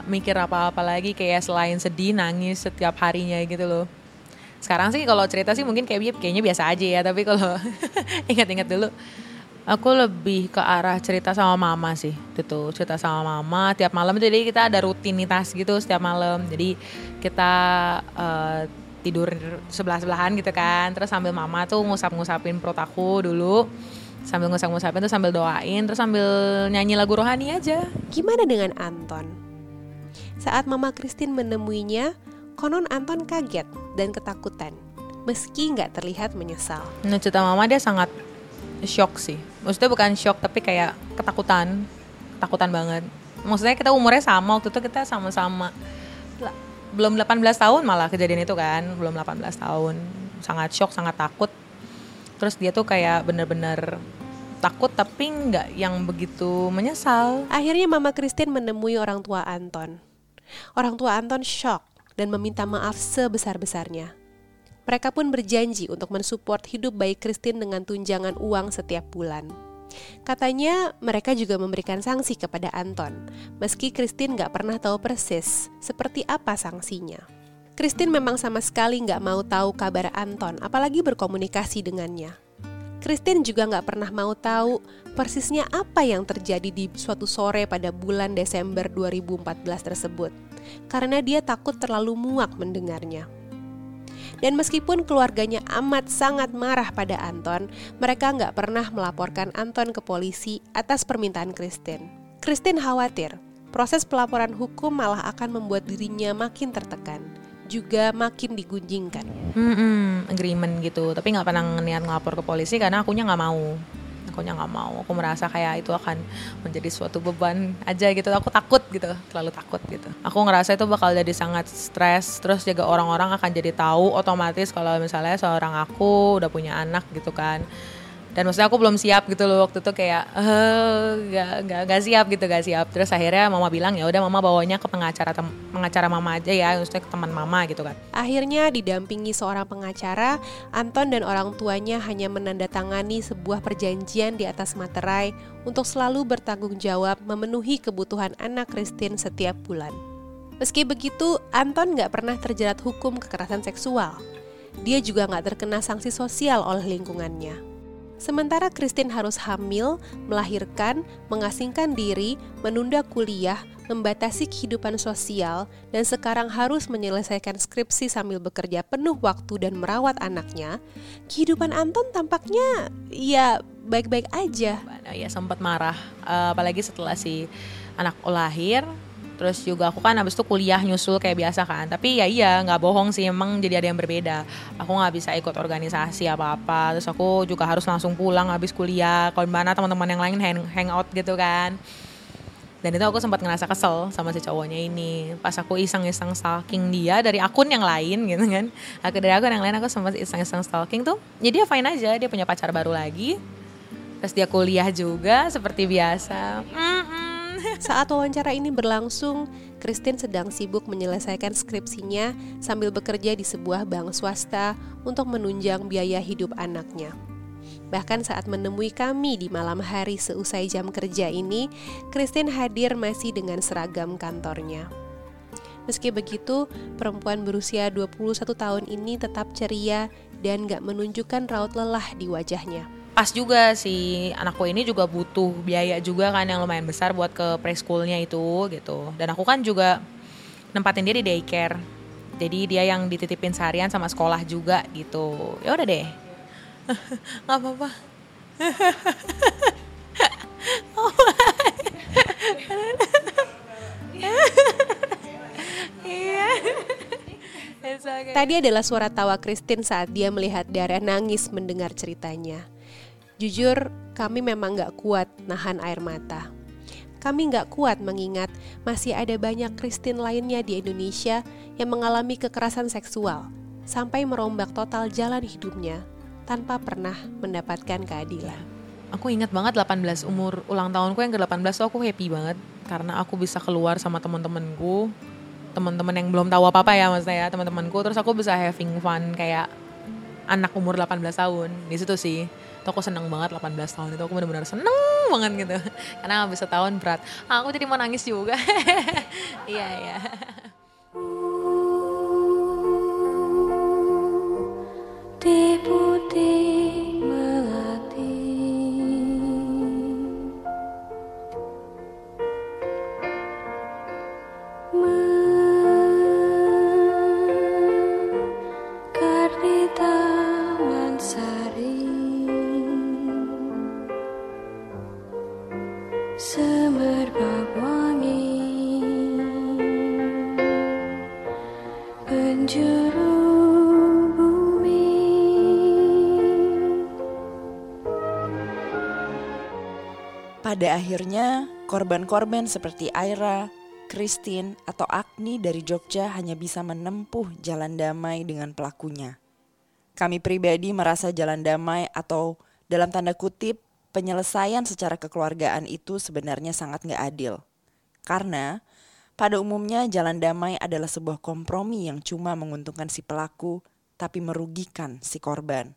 mikir apa-apa lagi kayak selain sedih nangis setiap harinya gitu loh. Sekarang sih kalau cerita sih mungkin kayak kayaknya biasa aja ya tapi kalau (laughs) ingat-ingat dulu aku lebih ke arah cerita sama mama sih gitu. Cerita sama mama tiap malam jadi kita ada rutinitas gitu setiap malam. Jadi kita uh, tidur sebelah sebelahan gitu kan terus sambil mama tuh ngusap-ngusapin perut aku dulu sambil ngusap-ngusapin tuh sambil doain terus sambil nyanyi lagu rohani aja. Gimana dengan Anton? Saat Mama Christine menemuinya, konon Anton kaget dan ketakutan, meski nggak terlihat menyesal. Nah, cerita Mama dia sangat shock sih. Maksudnya bukan shock tapi kayak ketakutan, ketakutan banget. Maksudnya kita umurnya sama waktu itu kita sama-sama belum 18 tahun malah kejadian itu kan, belum 18 tahun. Sangat shock, sangat takut. Terus dia tuh kayak bener-bener takut tapi nggak yang begitu menyesal. Akhirnya Mama Christine menemui orang tua Anton. Orang tua Anton shock dan meminta maaf sebesar-besarnya. Mereka pun berjanji untuk mensupport hidup baik Christine dengan tunjangan uang setiap bulan. Katanya mereka juga memberikan sanksi kepada Anton, meski Christine nggak pernah tahu persis seperti apa sanksinya. Christine memang sama sekali nggak mau tahu kabar Anton, apalagi berkomunikasi dengannya. Christine juga nggak pernah mau tahu persisnya apa yang terjadi di suatu sore pada bulan Desember 2014 tersebut, karena dia takut terlalu muak mendengarnya. Dan meskipun keluarganya amat sangat marah pada Anton, mereka nggak pernah melaporkan Anton ke polisi atas permintaan Christine. Christine khawatir, proses pelaporan hukum malah akan membuat dirinya makin tertekan, juga makin digunjingkan. Hmm, agreement gitu. Tapi nggak pernah niat ngelapor ke polisi karena akunya nggak mau. Akunya nggak mau. Aku merasa kayak itu akan menjadi suatu beban aja gitu. Aku takut gitu, terlalu takut gitu. Aku ngerasa itu bakal jadi sangat stres. Terus juga orang-orang akan jadi tahu otomatis kalau misalnya seorang aku udah punya anak gitu kan dan maksudnya aku belum siap gitu loh waktu itu kayak eh gak, gak, gak siap gitu gak siap terus akhirnya mama bilang ya udah mama bawanya ke pengacara tem, pengacara mama aja ya maksudnya ke teman mama gitu kan Akhirnya didampingi seorang pengacara, Anton dan orang tuanya hanya menandatangani sebuah perjanjian di atas materai untuk selalu bertanggung jawab memenuhi kebutuhan anak Christine setiap bulan. Meski begitu, Anton nggak pernah terjerat hukum kekerasan seksual. Dia juga nggak terkena sanksi sosial oleh lingkungannya. Sementara Christine harus hamil, melahirkan, mengasingkan diri, menunda kuliah, membatasi kehidupan sosial, dan sekarang harus menyelesaikan skripsi sambil bekerja penuh waktu dan merawat anaknya, kehidupan Anton tampaknya ya baik-baik aja. ya sempat marah Eh, apalagi setelah si anak lahir terus juga aku kan habis itu kuliah nyusul kayak biasa kan. Tapi ya iya nggak bohong sih emang jadi ada yang berbeda. Aku nggak bisa ikut organisasi apa apa terus aku juga harus langsung pulang habis kuliah. Kalau mana teman-teman yang lain hang, hangout gitu kan. Dan itu aku sempat ngerasa kesel sama si cowoknya ini. Pas aku iseng-iseng stalking dia dari akun yang lain gitu kan. Aku dari akun yang lain aku sempat iseng-iseng stalking tuh. Jadi dia fine aja dia punya pacar baru lagi. Terus dia kuliah juga seperti biasa. Mm-mm. Saat wawancara ini berlangsung, Christine sedang sibuk menyelesaikan skripsinya sambil bekerja di sebuah bank swasta untuk menunjang biaya hidup anaknya. Bahkan saat menemui kami di malam hari seusai jam kerja ini, Christine hadir masih dengan seragam kantornya. Meski begitu, perempuan berusia 21 tahun ini tetap ceria dan gak menunjukkan raut lelah di wajahnya. Pas juga si anakku ini juga butuh biaya juga kan yang lumayan besar buat ke preschoolnya itu gitu dan aku kan juga nempatin dia di daycare jadi dia yang dititipin seharian sama sekolah juga gitu ya udah deh (laughs) nggak apa-apa (laughs) (laughs) Iya. It's okay. Tadi adalah suara tawa Christine saat dia melihat Dara nangis mendengar ceritanya. Jujur, kami memang gak kuat nahan air mata. Kami gak kuat mengingat masih ada banyak Christine lainnya di Indonesia yang mengalami kekerasan seksual sampai merombak total jalan hidupnya tanpa pernah mendapatkan keadilan. Aku ingat banget 18 umur ulang tahunku yang ke-18 tuh aku happy banget karena aku bisa keluar sama teman-temanku. Teman-teman yang belum tahu apa-apa ya maksudnya ya, teman-temanku terus aku bisa having fun kayak anak umur 18 tahun. Di situ sih. Tuh aku seneng banget 18 tahun itu aku benar-benar seneng banget gitu. Karena habis setahun berat. Ah, aku jadi mau nangis juga. (laughs) Iya, iya. di putih melati mekar Pada akhirnya, korban-korban seperti Aira, Christine, atau Agni dari Jogja hanya bisa menempuh jalan damai dengan pelakunya. Kami pribadi merasa jalan damai atau dalam tanda kutip penyelesaian secara kekeluargaan itu sebenarnya sangat nggak adil. Karena pada umumnya jalan damai adalah sebuah kompromi yang cuma menguntungkan si pelaku tapi merugikan si korban.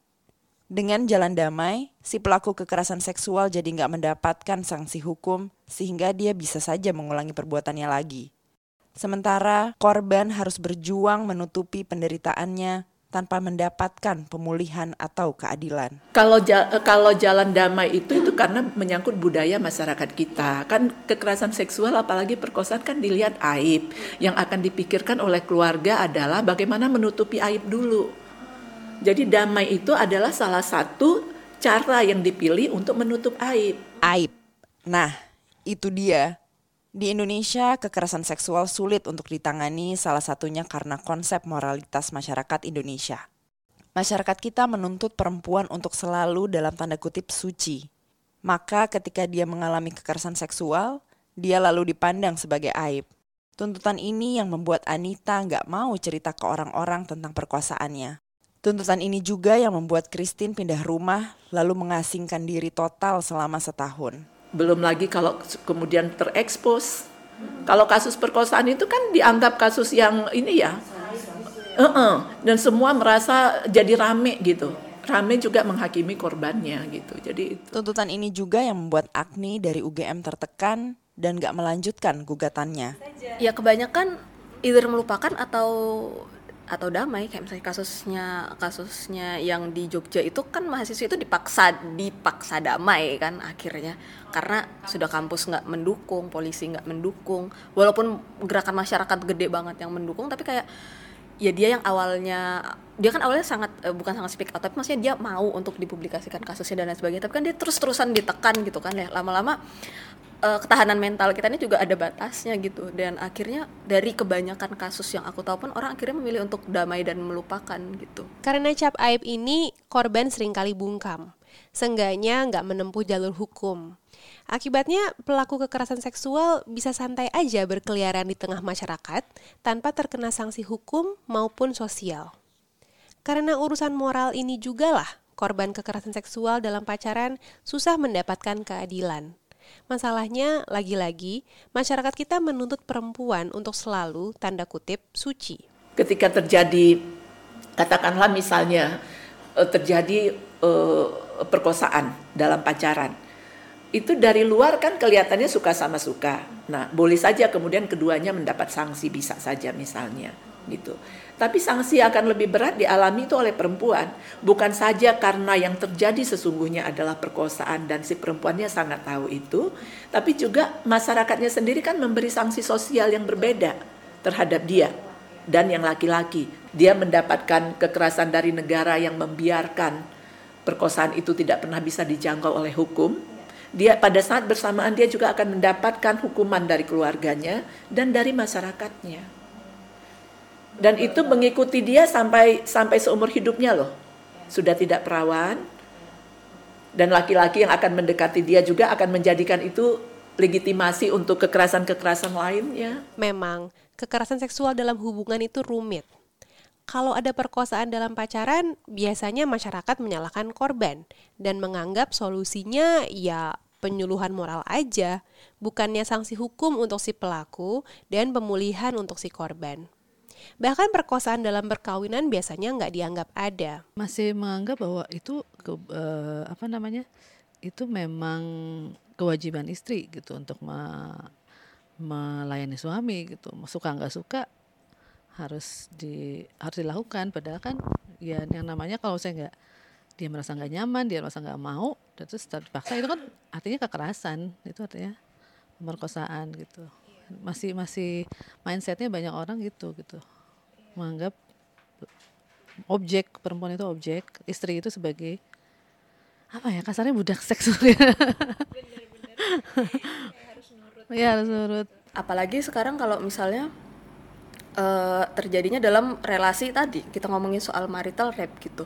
Dengan jalan damai, si pelaku kekerasan seksual jadi nggak mendapatkan sanksi hukum sehingga dia bisa saja mengulangi perbuatannya lagi. Sementara korban harus berjuang menutupi penderitaannya tanpa mendapatkan pemulihan atau keadilan. Kalau ja- kalau jalan damai itu itu karena menyangkut budaya masyarakat kita. Kan kekerasan seksual apalagi perkosaan kan dilihat aib. Yang akan dipikirkan oleh keluarga adalah bagaimana menutupi aib dulu. Jadi damai itu adalah salah satu cara yang dipilih untuk menutup aib. Aib. Nah, itu dia. Di Indonesia, kekerasan seksual sulit untuk ditangani salah satunya karena konsep moralitas masyarakat Indonesia. Masyarakat kita menuntut perempuan untuk selalu dalam tanda kutip suci. Maka ketika dia mengalami kekerasan seksual, dia lalu dipandang sebagai aib. Tuntutan ini yang membuat Anita nggak mau cerita ke orang-orang tentang perkosaannya. Tuntutan ini juga yang membuat Christine pindah rumah lalu mengasingkan diri total selama setahun. Belum lagi kalau kemudian terekspos. Kalau kasus perkosaan itu kan dianggap kasus yang ini ya. Uh-uh. Dan semua merasa jadi rame gitu. Rame juga menghakimi korbannya gitu. Jadi itu. Tuntutan ini juga yang membuat Agni dari UGM tertekan dan gak melanjutkan gugatannya. ya kebanyakan either melupakan atau atau damai kayak misalnya kasusnya kasusnya yang di Jogja itu kan mahasiswa itu dipaksa dipaksa damai kan akhirnya. Karena sudah kampus nggak mendukung polisi nggak mendukung. Walaupun gerakan masyarakat gede banget yang mendukung tapi kayak ya dia yang awalnya dia kan awalnya sangat eh, bukan sangat speak out tapi maksudnya dia mau untuk dipublikasikan kasusnya dan lain sebagainya tapi kan dia terus terusan ditekan gitu kan ya lama-lama eh, ketahanan mental kita ini juga ada batasnya gitu dan akhirnya dari kebanyakan kasus yang aku tahu pun orang akhirnya memilih untuk damai dan melupakan gitu Karena cap aib ini, korban sering kali bungkam. Seenggaknya nggak menempuh jalur hukum. Akibatnya pelaku kekerasan seksual bisa santai aja berkeliaran di tengah masyarakat tanpa terkena sanksi hukum maupun sosial. Karena urusan moral ini juga lah korban kekerasan seksual dalam pacaran susah mendapatkan keadilan. Masalahnya, lagi-lagi, masyarakat kita menuntut perempuan untuk selalu, tanda kutip, suci. ketika terjadi katakanlah misalnya eh, terjadi eh, perkosaan dalam pacaran itu dari luar kan kelihatannya suka sama suka nah boleh saja kemudian keduanya mendapat sanksi bisa saja misalnya gitu tapi sanksi akan lebih berat dialami itu oleh perempuan bukan saja karena yang terjadi sesungguhnya adalah perkosaan dan si perempuannya sangat tahu itu tapi juga masyarakatnya sendiri kan memberi sanksi sosial yang berbeda terhadap dia dan yang laki-laki. Dia mendapatkan kekerasan dari negara yang membiarkan perkosaan itu tidak pernah bisa dijangkau oleh hukum. Dia pada saat bersamaan dia juga akan mendapatkan hukuman dari keluarganya dan dari masyarakatnya. Dan itu mengikuti dia sampai sampai seumur hidupnya loh. Sudah tidak perawan dan laki-laki yang akan mendekati dia juga akan menjadikan itu legitimasi untuk kekerasan-kekerasan lainnya. Memang, kekerasan seksual dalam hubungan itu rumit. Kalau ada perkosaan dalam pacaran, biasanya masyarakat menyalahkan korban dan menganggap solusinya ya penyuluhan moral aja, bukannya sanksi hukum untuk si pelaku dan pemulihan untuk si korban. Bahkan perkosaan dalam perkawinan biasanya nggak dianggap ada. masih menganggap bahwa itu ke, eh, apa namanya itu memang kewajiban istri gitu untuk me- melayani suami gitu suka nggak suka harus di harus dilakukan. Padahal kan ya yang namanya kalau saya nggak dia merasa nggak nyaman dia merasa nggak mau dan terus terpaksa itu kan artinya kekerasan. Itu artinya pemerkosaan gitu. Masih masih mindsetnya banyak orang gitu gitu. Menganggap objek perempuan itu objek istri itu sebagai apa ya kasarnya budak seksual (laughs) ya Iya harus nurut. Apalagi sekarang kalau misalnya eh, terjadinya dalam relasi tadi. Kita ngomongin soal marital rape gitu.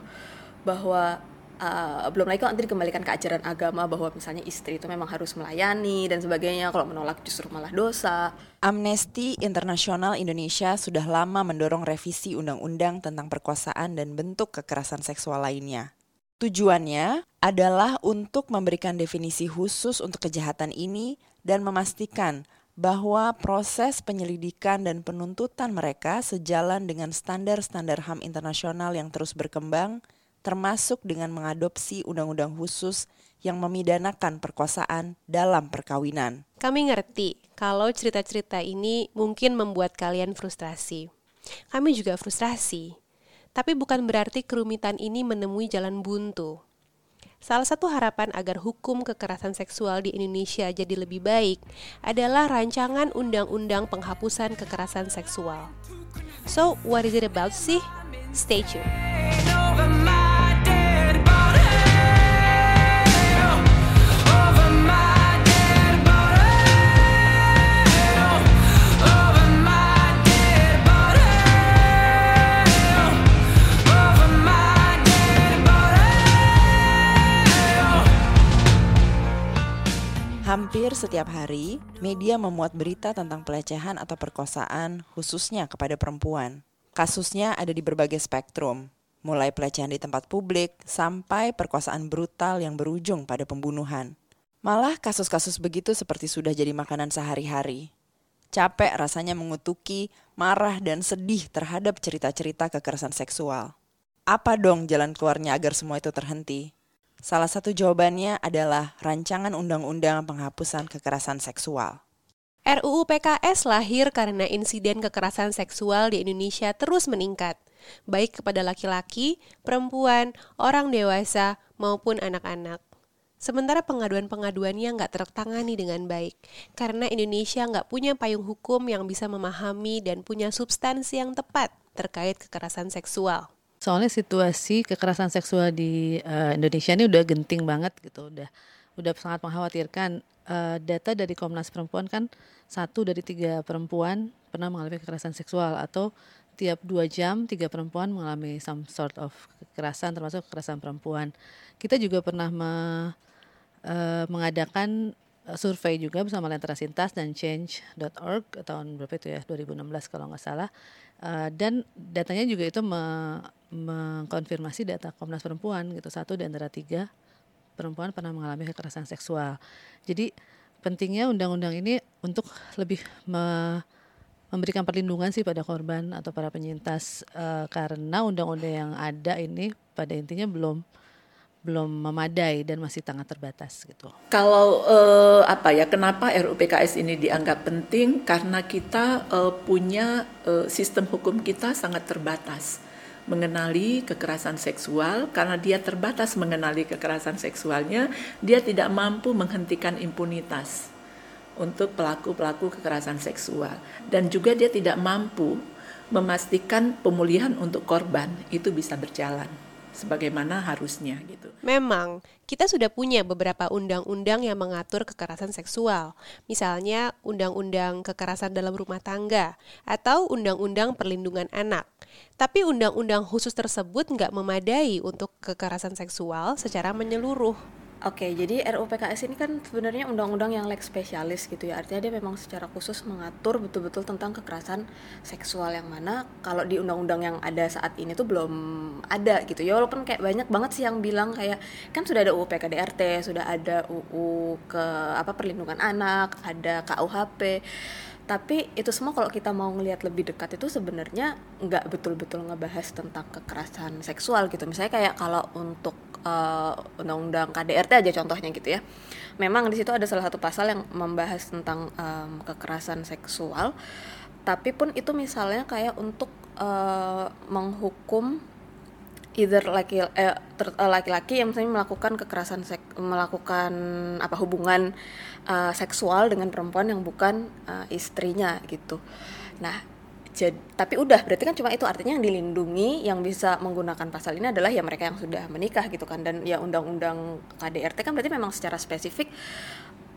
Bahwa eh, belum lagi nanti dikembalikan ke ajaran agama bahwa misalnya istri itu memang harus melayani dan sebagainya. Kalau menolak justru malah dosa. Amnesty Internasional Indonesia sudah lama mendorong revisi undang-undang tentang perkosaan dan bentuk kekerasan seksual lainnya. Tujuannya adalah untuk memberikan definisi khusus untuk kejahatan ini dan memastikan bahwa proses penyelidikan dan penuntutan mereka sejalan dengan standar-standar HAM internasional yang terus berkembang, termasuk dengan mengadopsi undang-undang khusus yang memidanakan perkosaan dalam perkawinan. Kami ngerti kalau cerita-cerita ini mungkin membuat kalian frustrasi. Kami juga frustrasi. Tapi bukan berarti kerumitan ini menemui jalan buntu. Salah satu harapan agar hukum kekerasan seksual di Indonesia jadi lebih baik adalah rancangan undang-undang penghapusan kekerasan seksual. So, what is it about sih? Stay tuned. Hampir setiap hari, media memuat berita tentang pelecehan atau perkosaan, khususnya kepada perempuan. Kasusnya ada di berbagai spektrum, mulai pelecehan di tempat publik sampai perkosaan brutal yang berujung pada pembunuhan. Malah kasus-kasus begitu seperti sudah jadi makanan sehari-hari. Capek rasanya mengutuki, marah dan sedih terhadap cerita-cerita kekerasan seksual. Apa dong jalan keluarnya agar semua itu terhenti? Salah satu jawabannya adalah rancangan undang-undang penghapusan kekerasan seksual. RUU PKS lahir karena insiden kekerasan seksual di Indonesia terus meningkat, baik kepada laki-laki, perempuan, orang dewasa, maupun anak-anak. Sementara pengaduan-pengaduannya nggak tertangani dengan baik, karena Indonesia nggak punya payung hukum yang bisa memahami dan punya substansi yang tepat terkait kekerasan seksual. Soalnya situasi kekerasan seksual di uh, Indonesia ini udah genting banget gitu, udah udah sangat mengkhawatirkan. Uh, data dari Komnas Perempuan kan satu dari tiga perempuan pernah mengalami kekerasan seksual atau tiap dua jam tiga perempuan mengalami some sort of kekerasan termasuk kekerasan perempuan. Kita juga pernah me, uh, mengadakan survei juga bersama Lentera Sintas dan Change.org tahun berapa itu ya 2016 kalau nggak salah uh, dan datanya juga itu me, mengkonfirmasi data Komnas Perempuan gitu satu di antara tiga perempuan pernah mengalami kekerasan seksual. Jadi pentingnya undang-undang ini untuk lebih me, memberikan perlindungan sih pada korban atau para penyintas uh, karena undang-undang yang ada ini pada intinya belum belum memadai dan masih sangat terbatas gitu. Kalau uh, apa ya kenapa RUU PKS ini dianggap penting karena kita uh, punya uh, sistem hukum kita sangat terbatas mengenali kekerasan seksual. Karena dia terbatas mengenali kekerasan seksualnya dia tidak mampu menghentikan impunitas untuk pelaku-pelaku kekerasan seksual. Dan juga dia tidak mampu memastikan pemulihan untuk korban. Itu bisa berjalan sebagaimana harusnya gitu. Memang, kita sudah punya beberapa undang-undang yang mengatur kekerasan seksual. Misalnya Undang-Undang Kekerasan dalam Rumah Tangga atau Undang-Undang Perlindungan Anak. Tapi undang-undang khusus tersebut nggak memadai untuk kekerasan seksual secara menyeluruh. Oke, jadi RUU PKS ini kan sebenarnya undang-undang yang leg spesialis gitu ya. Artinya dia memang secara khusus mengatur betul-betul tentang kekerasan seksual yang mana kalau di undang-undang yang ada saat ini tuh belum ada gitu ya. Walaupun kayak banyak banget sih yang bilang kayak kan sudah ada UU PKDRT, sudah ada UU ke apa perlindungan anak, ada KUHP tapi itu semua kalau kita mau ngelihat lebih dekat itu sebenarnya nggak betul-betul ngebahas tentang kekerasan seksual gitu misalnya kayak kalau untuk uh, undang-undang KDRT aja contohnya gitu ya memang di situ ada salah satu pasal yang membahas tentang um, kekerasan seksual tapi pun itu misalnya kayak untuk uh, menghukum either eh, laki-laki yang misalnya melakukan kekerasan sek, melakukan apa hubungan uh, seksual dengan perempuan yang bukan uh, istrinya gitu. Nah, jadi tapi udah berarti kan cuma itu artinya yang dilindungi yang bisa menggunakan pasal ini adalah ya mereka yang sudah menikah gitu kan. Dan ya undang-undang KDRT kan berarti memang secara spesifik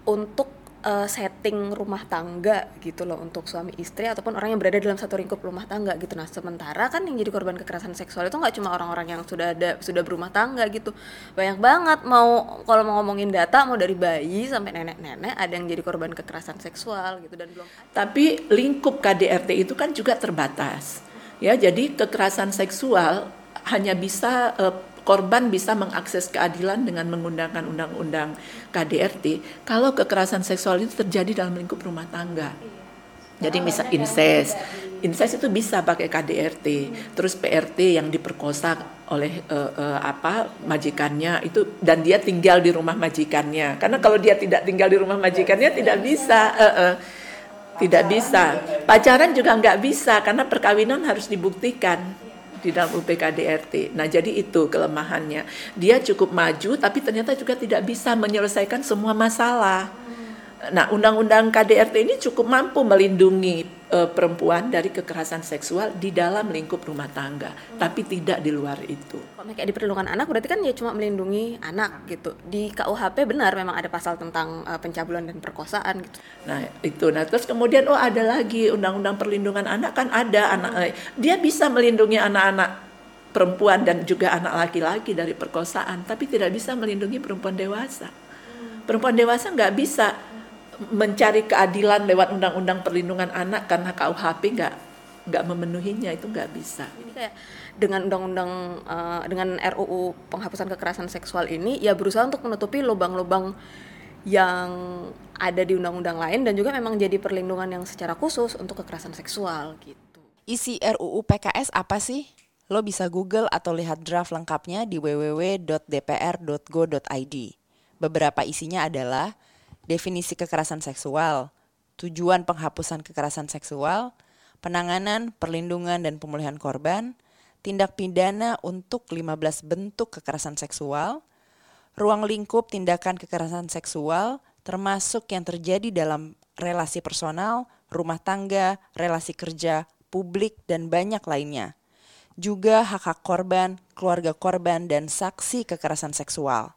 untuk uh, setting rumah tangga gitu loh untuk suami istri ataupun orang yang berada dalam satu lingkup rumah tangga gitu. Nah sementara kan yang jadi korban kekerasan seksual itu nggak cuma orang-orang yang sudah ada sudah berumah tangga gitu. Banyak banget mau kalau mau ngomongin data mau dari bayi sampai nenek-nenek ada yang jadi korban kekerasan seksual gitu dan belum tapi lingkup KDRT itu kan juga terbatas. Ya jadi kekerasan seksual hanya bisa uh, korban bisa mengakses keadilan dengan menggunakan undang-undang KDRT kalau kekerasan seksual itu terjadi dalam lingkup rumah tangga. Jadi misal incest, incest itu bisa pakai KDRT, terus PRT yang diperkosa oleh uh, uh, apa majikannya itu dan dia tinggal di rumah majikannya. Karena kalau dia tidak tinggal di rumah majikannya tidak bisa, uh, uh, tidak bisa. Pacaran juga nggak bisa karena perkawinan harus dibuktikan di dalam UPKDRT. Nah, jadi itu kelemahannya. Dia cukup maju tapi ternyata juga tidak bisa menyelesaikan semua masalah. Nah, undang-undang KDRT ini cukup mampu melindungi eh, perempuan dari kekerasan seksual di dalam lingkup rumah tangga, tapi tidak di luar itu. Kalau kayak di perlindungan anak berarti kan ya cuma melindungi anak gitu. Di KUHP benar memang ada pasal tentang eh, pencabulan dan perkosaan gitu. Nah, itu. Nah, terus kemudian oh ada lagi undang-undang perlindungan anak kan ada anak eh, dia bisa melindungi anak-anak perempuan dan juga anak laki-laki dari perkosaan, tapi tidak bisa melindungi perempuan dewasa. Perempuan dewasa nggak bisa mencari keadilan lewat undang-undang perlindungan anak karena KUHP nggak nggak memenuhinya itu nggak bisa. Ini kayak dengan undang-undang eh, dengan RUU penghapusan kekerasan seksual ini ya berusaha untuk menutupi lubang-lubang yang ada di undang-undang lain dan juga memang jadi perlindungan yang secara khusus untuk kekerasan seksual gitu. Isi RUU PKS apa sih? Lo bisa Google atau lihat draft lengkapnya di www.dpr.go.id. Beberapa isinya adalah definisi kekerasan seksual, tujuan penghapusan kekerasan seksual, penanganan, perlindungan dan pemulihan korban, tindak pidana untuk 15 bentuk kekerasan seksual, ruang lingkup tindakan kekerasan seksual termasuk yang terjadi dalam relasi personal, rumah tangga, relasi kerja, publik dan banyak lainnya. Juga hak-hak korban, keluarga korban dan saksi kekerasan seksual.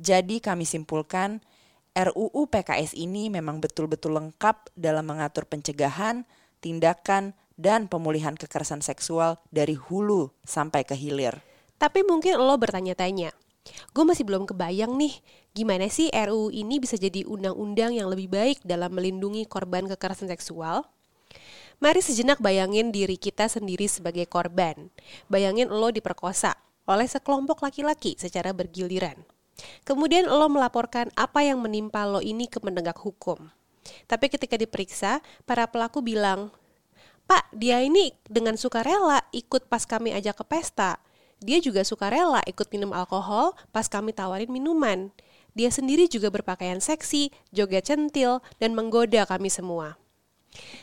Jadi kami simpulkan RUU PKS ini memang betul-betul lengkap dalam mengatur pencegahan, tindakan, dan pemulihan kekerasan seksual dari hulu sampai ke hilir. Tapi mungkin lo bertanya-tanya, gue masih belum kebayang nih, gimana sih RUU ini bisa jadi undang-undang yang lebih baik dalam melindungi korban kekerasan seksual? Mari sejenak bayangin diri kita sendiri sebagai korban. Bayangin lo diperkosa oleh sekelompok laki-laki secara bergiliran. Kemudian lo melaporkan apa yang menimpa lo ini ke penegak hukum. Tapi ketika diperiksa, para pelaku bilang, Pak, dia ini dengan sukarela ikut pas kami ajak ke pesta. Dia juga sukarela ikut minum alkohol pas kami tawarin minuman. Dia sendiri juga berpakaian seksi, joget centil, dan menggoda kami semua.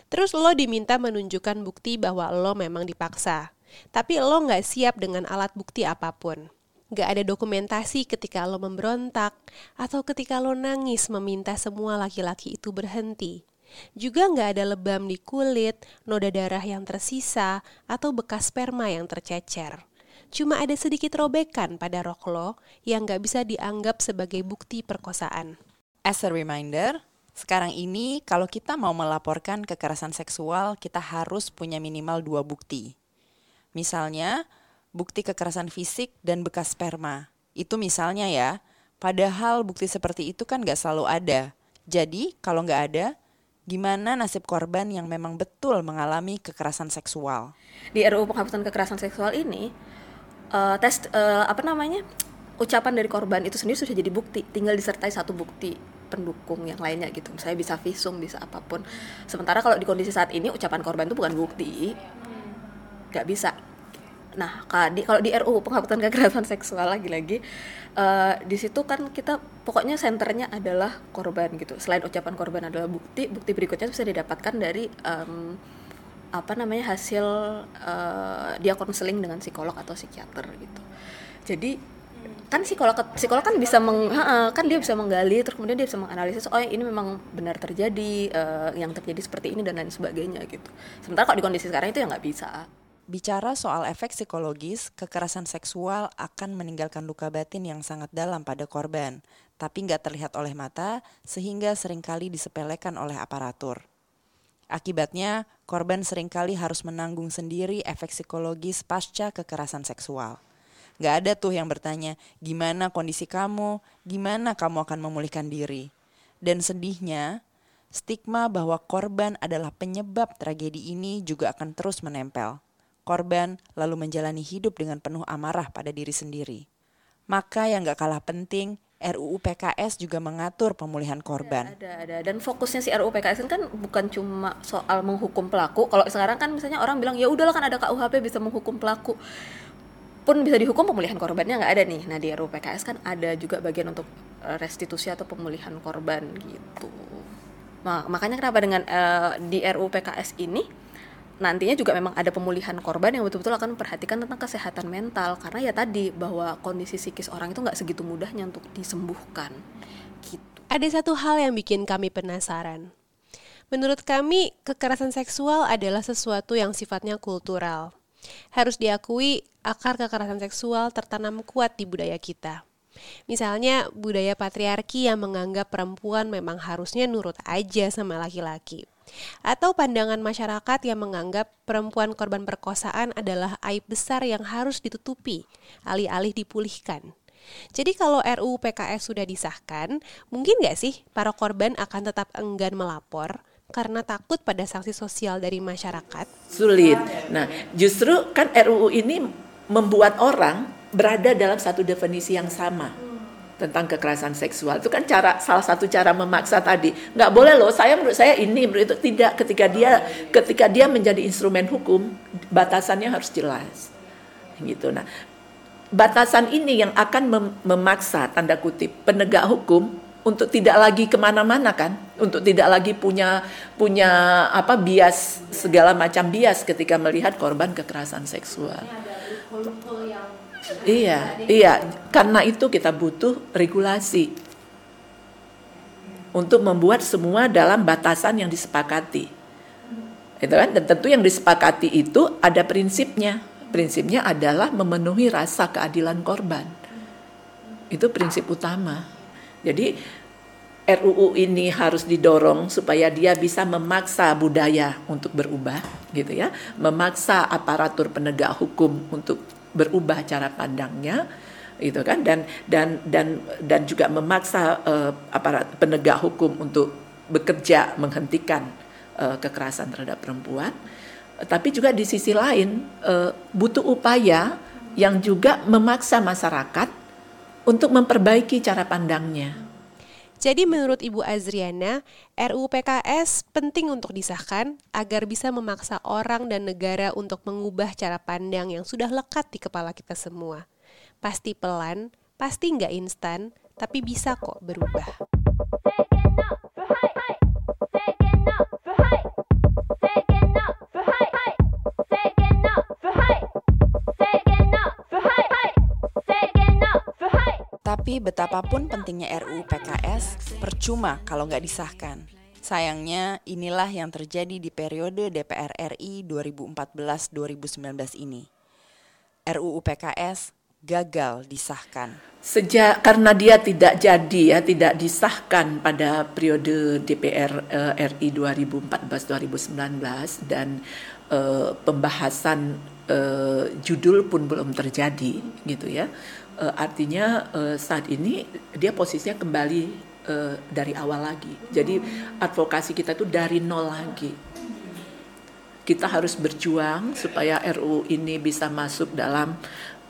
Terus lo diminta menunjukkan bukti bahwa lo memang dipaksa. Tapi lo nggak siap dengan alat bukti apa pun. Nggak ada dokumentasi ketika lo memberontak atau ketika lo nangis meminta semua laki-laki itu berhenti. Juga nggak ada lebam di kulit, noda darah yang tersisa, atau bekas sperma yang tercecer. Cuma ada sedikit robekan pada rok lo yang nggak bisa dianggap sebagai bukti perkosaan. As a reminder, sekarang ini kalau kita mau melaporkan kekerasan seksual, kita harus punya minimal dua bukti. Misalnya, bukti kekerasan fisik dan bekas sperma. Itu misalnya ya, padahal bukti seperti itu kan nggak selalu ada. Jadi kalau nggak ada, gimana nasib korban yang memang betul mengalami kekerasan seksual? Di RUU penghapusan kekerasan seksual ini, eh, tes eh, apa namanya ucapan dari korban itu sendiri sudah jadi bukti, tinggal disertai satu bukti pendukung yang lainnya gitu. Saya bisa visum, bisa apa pun. Sementara kalau di kondisi saat ini ucapan korban itu bukan bukti, nggak bisa Nah, kalau di RUU penghapusan kekerasan seksual lagi-lagi eh, di situ kan kita pokoknya senternya adalah korban gitu. Selain ucapan korban adalah bukti, bukti berikutnya bisa didapatkan dari em, apa namanya hasil eh, dia konseling dengan psikolog atau psikiater gitu. Jadi kan psikolog psikolog kan bisa meng, kan dia bisa menggali terus kemudian dia bisa menganalisis oh ini memang benar terjadi eh, yang terjadi seperti ini dan lain sebagainya gitu. Sementara kalau di kondisi sekarang itu ya nggak bisa. Bicara soal efek psikologis, kekerasan seksual akan meninggalkan luka batin yang sangat dalam pada korban, tapi nggak terlihat oleh mata sehingga sering kali disepelekan oleh aparatur. Akibatnya, korban sering kali harus menanggung sendiri efek psikologis pasca kekerasan seksual. Nggak ada tuh yang bertanya, gimana kondisi kamu, gimana kamu akan memulihkan diri. Dan sedihnya, stigma bahwa korban adalah penyebab tragedi ini juga akan terus menempel korban lalu menjalani hidup dengan penuh amarah pada diri sendiri. Maka yang gak kalah penting, RUU PKS juga mengatur pemulihan korban. Ada, ada. Dan fokusnya si RUU PKS kan bukan cuma soal menghukum pelaku. Kalau sekarang kan misalnya orang bilang ya udahlah kan ada KUHP bisa menghukum pelaku. Pun bisa dihukum pemulihan korbannya nggak ada nih. Nah di RUU PKS kan ada juga bagian untuk eh, restitusi atau pemulihan korban gitu. Makanya kenapa dengan eh, di RUU PKS ini nantinya juga memang ada pemulihan korban yang betul-betul akan memperhatikan tentang kesehatan mental karena ya tadi bahwa kondisi psikis orang itu nggak segitu mudahnya untuk disembuhkan gitu. Ada satu hal yang bikin kami penasaran. Menurut kami, kekerasan seksual adalah sesuatu yang sifatnya kultural. Harus diakui, akar kekerasan seksual tertanam kuat di budaya kita. Misalnya, budaya patriarki yang menganggap perempuan memang harusnya nurut aja sama laki-laki. Atau pandangan masyarakat yang menganggap perempuan korban perkosaan adalah aib besar yang harus ditutupi, alih-alih dipulihkan. Jadi kalau RUU PKS sudah disahkan, mungkin nggak sih para korban akan tetap enggan melapor karena takut pada sanksi sosial dari masyarakat? Sulit. Nah, justru kan RUU ini membuat orang berada dalam satu definisi yang sama tentang kekerasan seksual. Itu kan cara salah satu cara memaksa tadi. Nggak boleh loh saya menurut saya ini menurut itu tidak. Ketika dia ketika dia menjadi instrumen hukum batasannya harus jelas. Gitu. Nah batasan ini yang akan mem memaksa tanda kutip penegak hukum untuk tidak lagi ke mana-mana kan? Untuk tidak lagi punya punya apa bias segala macam bias ketika melihat korban kekerasan seksual Iya, iya. Karena itu kita butuh regulasi untuk membuat semua dalam batasan yang disepakati. Itu kan? Dan tentu yang disepakati itu ada prinsipnya. Prinsipnya adalah memenuhi rasa keadilan korban. Itu prinsip utama. Jadi RUU ini harus didorong supaya dia bisa memaksa budaya untuk berubah, gitu ya, memaksa aparatur penegak hukum untuk berubah cara pandangnya itu kan? Dan dan dan dan juga memaksa uh, aparat penegak hukum untuk bekerja menghentikan uh, kekerasan terhadap perempuan. Tapi juga di sisi lain uh, butuh upaya yang juga memaksa masyarakat untuk memperbaiki cara pandangnya jadi menurut Ibu Azriana, RUU PKS penting untuk disahkan agar bisa memaksa orang dan negara untuk mengubah cara pandang yang sudah lekat di kepala kita semua. Pasti pelan, pasti nggak instan, tapi bisa kok berubah. Tapi betapapun pentingnya RUU PKS, percuma kalau nggak disahkan. Sayangnya, inilah yang terjadi di periode DPR RI 2014-2019 ini. RUU PKS gagal disahkan. Sejak karena dia tidak jadi ya, tidak disahkan pada periode DPR uh, RI 2014-2019 dan uh, pembahasan uh, judul pun belum terjadi gitu ya uh, artinya uh, saat ini dia posisinya kembali uh, dari awal lagi. Jadi advokasi kita tuh dari nol lagi. Kita harus berjuang supaya RU ini bisa masuk dalam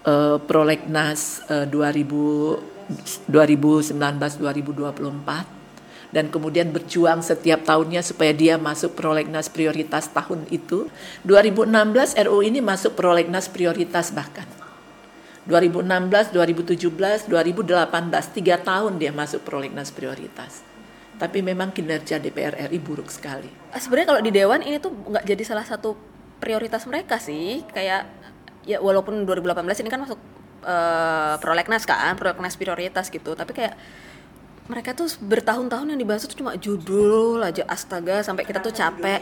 uh, prolegnas uh, 2000 2019-2024 dan kemudian berjuang setiap tahunnya supaya dia masuk prolegnas prioritas tahun itu. 2016 RU ini masuk prolegnas prioritas bahkan. 2016, 2017, 2018, tiga tahun dia masuk prolegnas prioritas. Tapi memang kinerja DPR RI buruk sekali. Sebenarnya kalau di Dewan ini tuh nggak jadi salah satu prioritas mereka sih. Kayak ya walaupun 2018 ini kan masuk uh, prolegnas kan, prolegnas prioritas gitu. Tapi kayak mereka tuh bertahun-tahun yang dibahas itu cuma judul aja astaga sampai kita tuh capek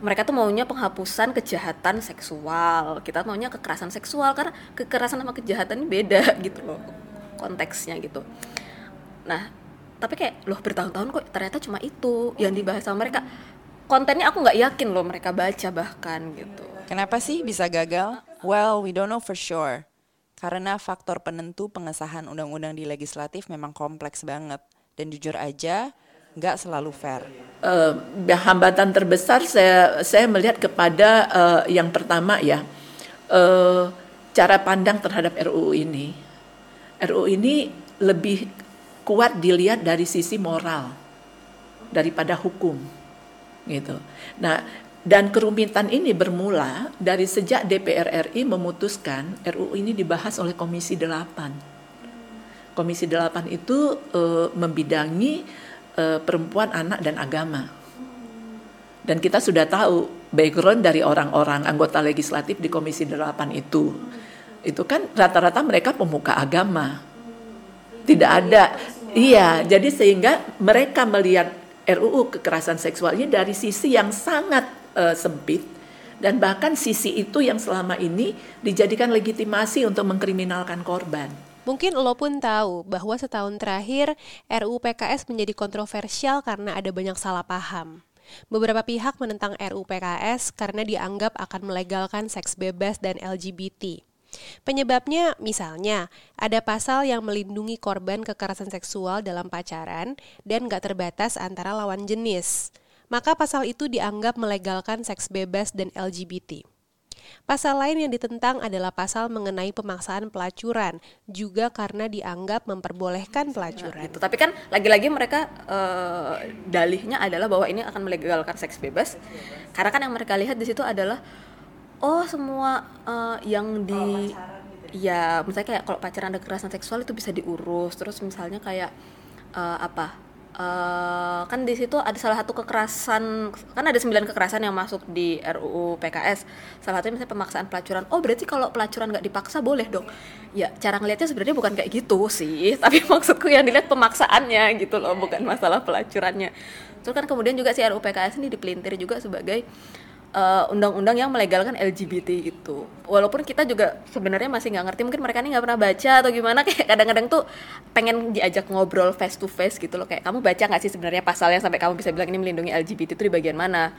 mereka tuh maunya penghapusan kejahatan seksual. Kita maunya kekerasan seksual karena kekerasan sama kejahatan ini beda (laughs) gitu loh konteksnya gitu. Nah tapi kayak loh bertahun-tahun kok ternyata cuma itu yang dibahas sama mereka. Kontennya aku nggak yakin loh mereka baca bahkan gitu. Kenapa sih bisa gagal? Well we don't know for sure. Karena faktor penentu pengesahan undang-undang di legislatif memang kompleks banget. Dan jujur aja nggak selalu fair. Uh, hambatan terbesar saya saya melihat kepada uh, yang pertama ya uh, cara pandang terhadap RUU ini. RUU ini lebih kuat dilihat dari sisi moral daripada hukum, gitu. Nah, dan kerumitan ini bermula dari sejak DPR RI memutuskan RUU ini dibahas oleh Komisi 8. Komisi 8 itu membidangi uh, perempuan, anak dan agama. Dan kita sudah tahu background dari orang-orang anggota legislatif di Komisi 8 itu. Itu kan rata-rata mereka pemuka agama. Tidak ada iya, jadi sehingga mereka melihat RUU kekerasan seksual ini dari sisi yang sangat eh, sempit dan bahkan sisi itu yang selama ini dijadikan legitimasi untuk mengkriminalkan korban. Mungkin lo pun tahu bahwa setahun terakhir RUU PKS menjadi kontroversial karena ada banyak salah paham. Beberapa pihak menentang RUU PKS karena dianggap akan melegalkan seks bebas dan LGBT. Penyebabnya misalnya ada pasal yang melindungi korban kekerasan seksual dalam pacaran dan gak terbatas antara lawan jenis. Maka pasal itu dianggap melegalkan seks bebas dan LGBT. Pasal lain yang ditentang adalah pasal mengenai pemaksaan pelacuran, juga karena dianggap memperbolehkan pelacuran. gitu. Tapi kan lagi-lagi mereka eh, dalihnya adalah bahwa ini akan melegalkan seks bebas. Karena kan yang mereka lihat di situ adalah oh semua eh, yang di ya misalnya kayak kalau pacaran ada kekerasan seksual itu bisa diurus. Terus misalnya kayak eh, apa? Eh, kan di situ ada salah satu kekerasan kan ada sembilan kekerasan yang masuk di RUU PKS salah satunya misalnya pemaksaan pelacuran. Oh berarti kalau pelacuran nggak dipaksa boleh dong. Ya cara ngelihatnya sebenarnya bukan kayak gitu sih. (laughs) Tapi maksudku yang dilihat pemaksaannya gitu loh bukan masalah pelacurannya. Terus kan kemudian juga si RUU PKS ini dipelintir juga sebagai eh, undang-undang yang melegalkan LGBT itu. Walaupun kita juga sebenarnya masih nggak ngerti, mungkin mereka ini nggak pernah baca atau gimana. (laughs) Kayak kadang-kadang tuh pengen diajak ngobrol face to face gitu loh. Kayak kamu baca nggak sih sebenarnya pasalnya sampai kamu bisa bilang ini melindungi LGBT itu di bagian mana?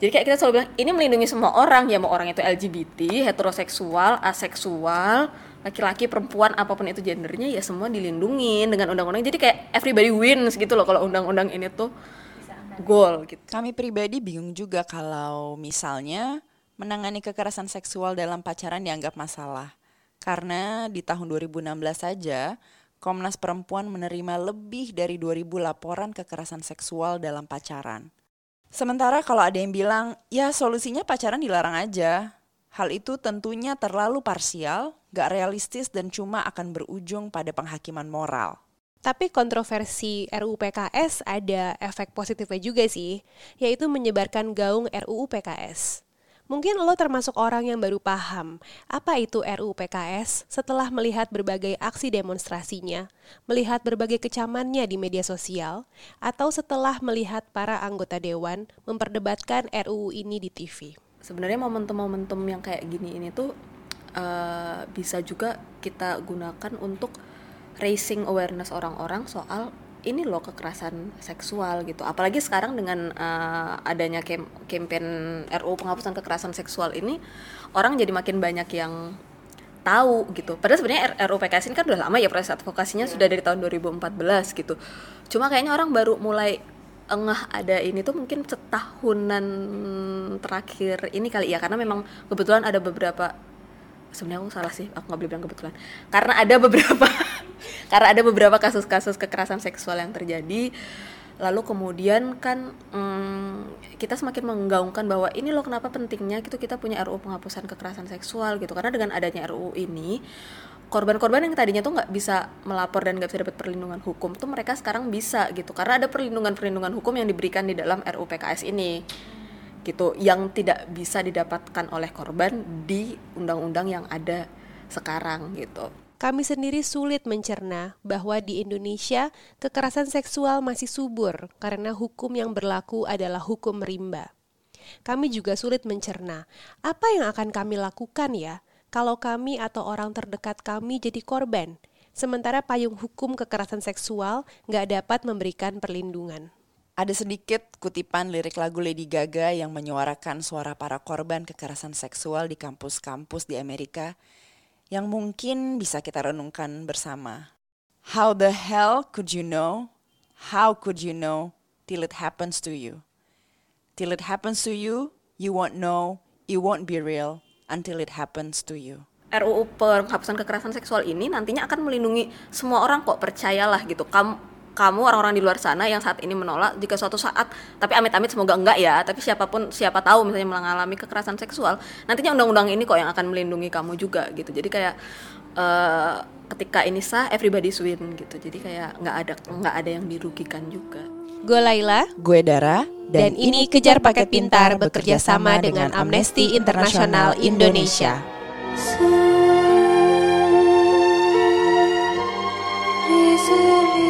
Jadi kayak kita selalu bilang ini melindungi semua orang ya mau orang itu LGBT, heteroseksual, aseksual, laki-laki, perempuan, apa pun itu gendernya ya semua dilindungi dengan undang-undang. Jadi kayak everybody wins gitu loh kalau undang-undang ini tuh goal gitu. Kami pribadi bingung juga kalau misalnya menangani kekerasan seksual dalam pacaran dianggap masalah. Karena di tahun 2016 saja, Komnas Perempuan menerima lebih dari 2000 laporan kekerasan seksual dalam pacaran. Sementara kalau ada yang bilang, ya solusinya pacaran dilarang aja. Hal itu tentunya terlalu parsial, gak realistis dan cuma akan berujung pada penghakiman moral. Tapi kontroversi RUU PKS ada efek positifnya juga sih, yaitu menyebarkan gaung RUU PKS. Mungkin lo termasuk orang yang baru paham apa itu RUU PKS setelah melihat berbagai aksi demonstrasinya, melihat berbagai kecamannya di media sosial, atau setelah melihat para anggota dewan memperdebatkan RUU ini di TV. sebenarnya momentum-momentum yang kayak gini ini tuh eh, bisa juga kita gunakan untuk raising awareness orang-orang soal ini loh kekerasan seksual gitu. Apalagi sekarang dengan eh, adanya kem campaign RUU penghapusan kekerasan seksual ini orang jadi makin banyak yang tahu gitu. Padahal sebenarnya R- RUU PKS ini kan udah lama ya proses advokasinya sudah dari tahun 2014 gitu. Cuma kayaknya orang baru mulai engah ada ini tuh mungkin setahunan terakhir ini kali ya karena memang kebetulan ada beberapa sebenarnya aku salah sih aku nggak boleh bilang kebetulan karena ada beberapa (laughs) karena ada beberapa kasus-kasus kekerasan seksual yang terjadi. Lalu kemudian kan mm, kita semakin menggaungkan bahwa ini loh kenapa pentingnya gitu kita punya RUU penghapusan kekerasan seksual gitu. Karena dengan adanya RUU ini korban-korban yang tadinya tuh nggak bisa melapor dan nggak bisa dapat perlindungan hukum tuh mereka sekarang bisa gitu. Karena ada perlindungan-perlindungan hukum yang diberikan di dalam RUU PKS ini gitu yang tidak bisa didapatkan oleh korban di undang-undang yang ada sekarang gitu. Kami sendiri sulit mencerna bahwa di Indonesia kekerasan seksual masih subur karena hukum yang berlaku adalah hukum rimba. Kami juga sulit mencerna apa yang akan kami lakukan ya kalau kami atau orang terdekat kami jadi korban, sementara payung hukum kekerasan seksual nggak dapat memberikan perlindungan. Ada sedikit kutipan lirik lagu Lady Gaga yang menyuarakan suara para korban kekerasan seksual di kampus-kampus di Amerika yang mungkin bisa kita renungkan bersama. How the hell could you know? How could you know till it happens to you? Till it happens to you, you won't know, it won't be real until it happens to you. RUU penghapusan kekerasan seksual ini nantinya akan melindungi semua orang kok percayalah gitu. Kamu kamu orang-orang di luar sana yang saat ini menolak jika suatu saat tapi amit-amit semoga enggak ya tapi siapa pun siapa tahu misalnya mengalami kekerasan seksual nantinya undang-undang ini kok yang akan melindungi kamu juga gitu. Jadi kayak eh, ketika ini sah everybody's win gitu. Jadi kayak nggak ada nggak ada yang dirugikan juga. Gue Laila, Gue Dara. Dan ini Kejar Paket Pintar bekerja sama dengan Amnesty International Indonesia. Sering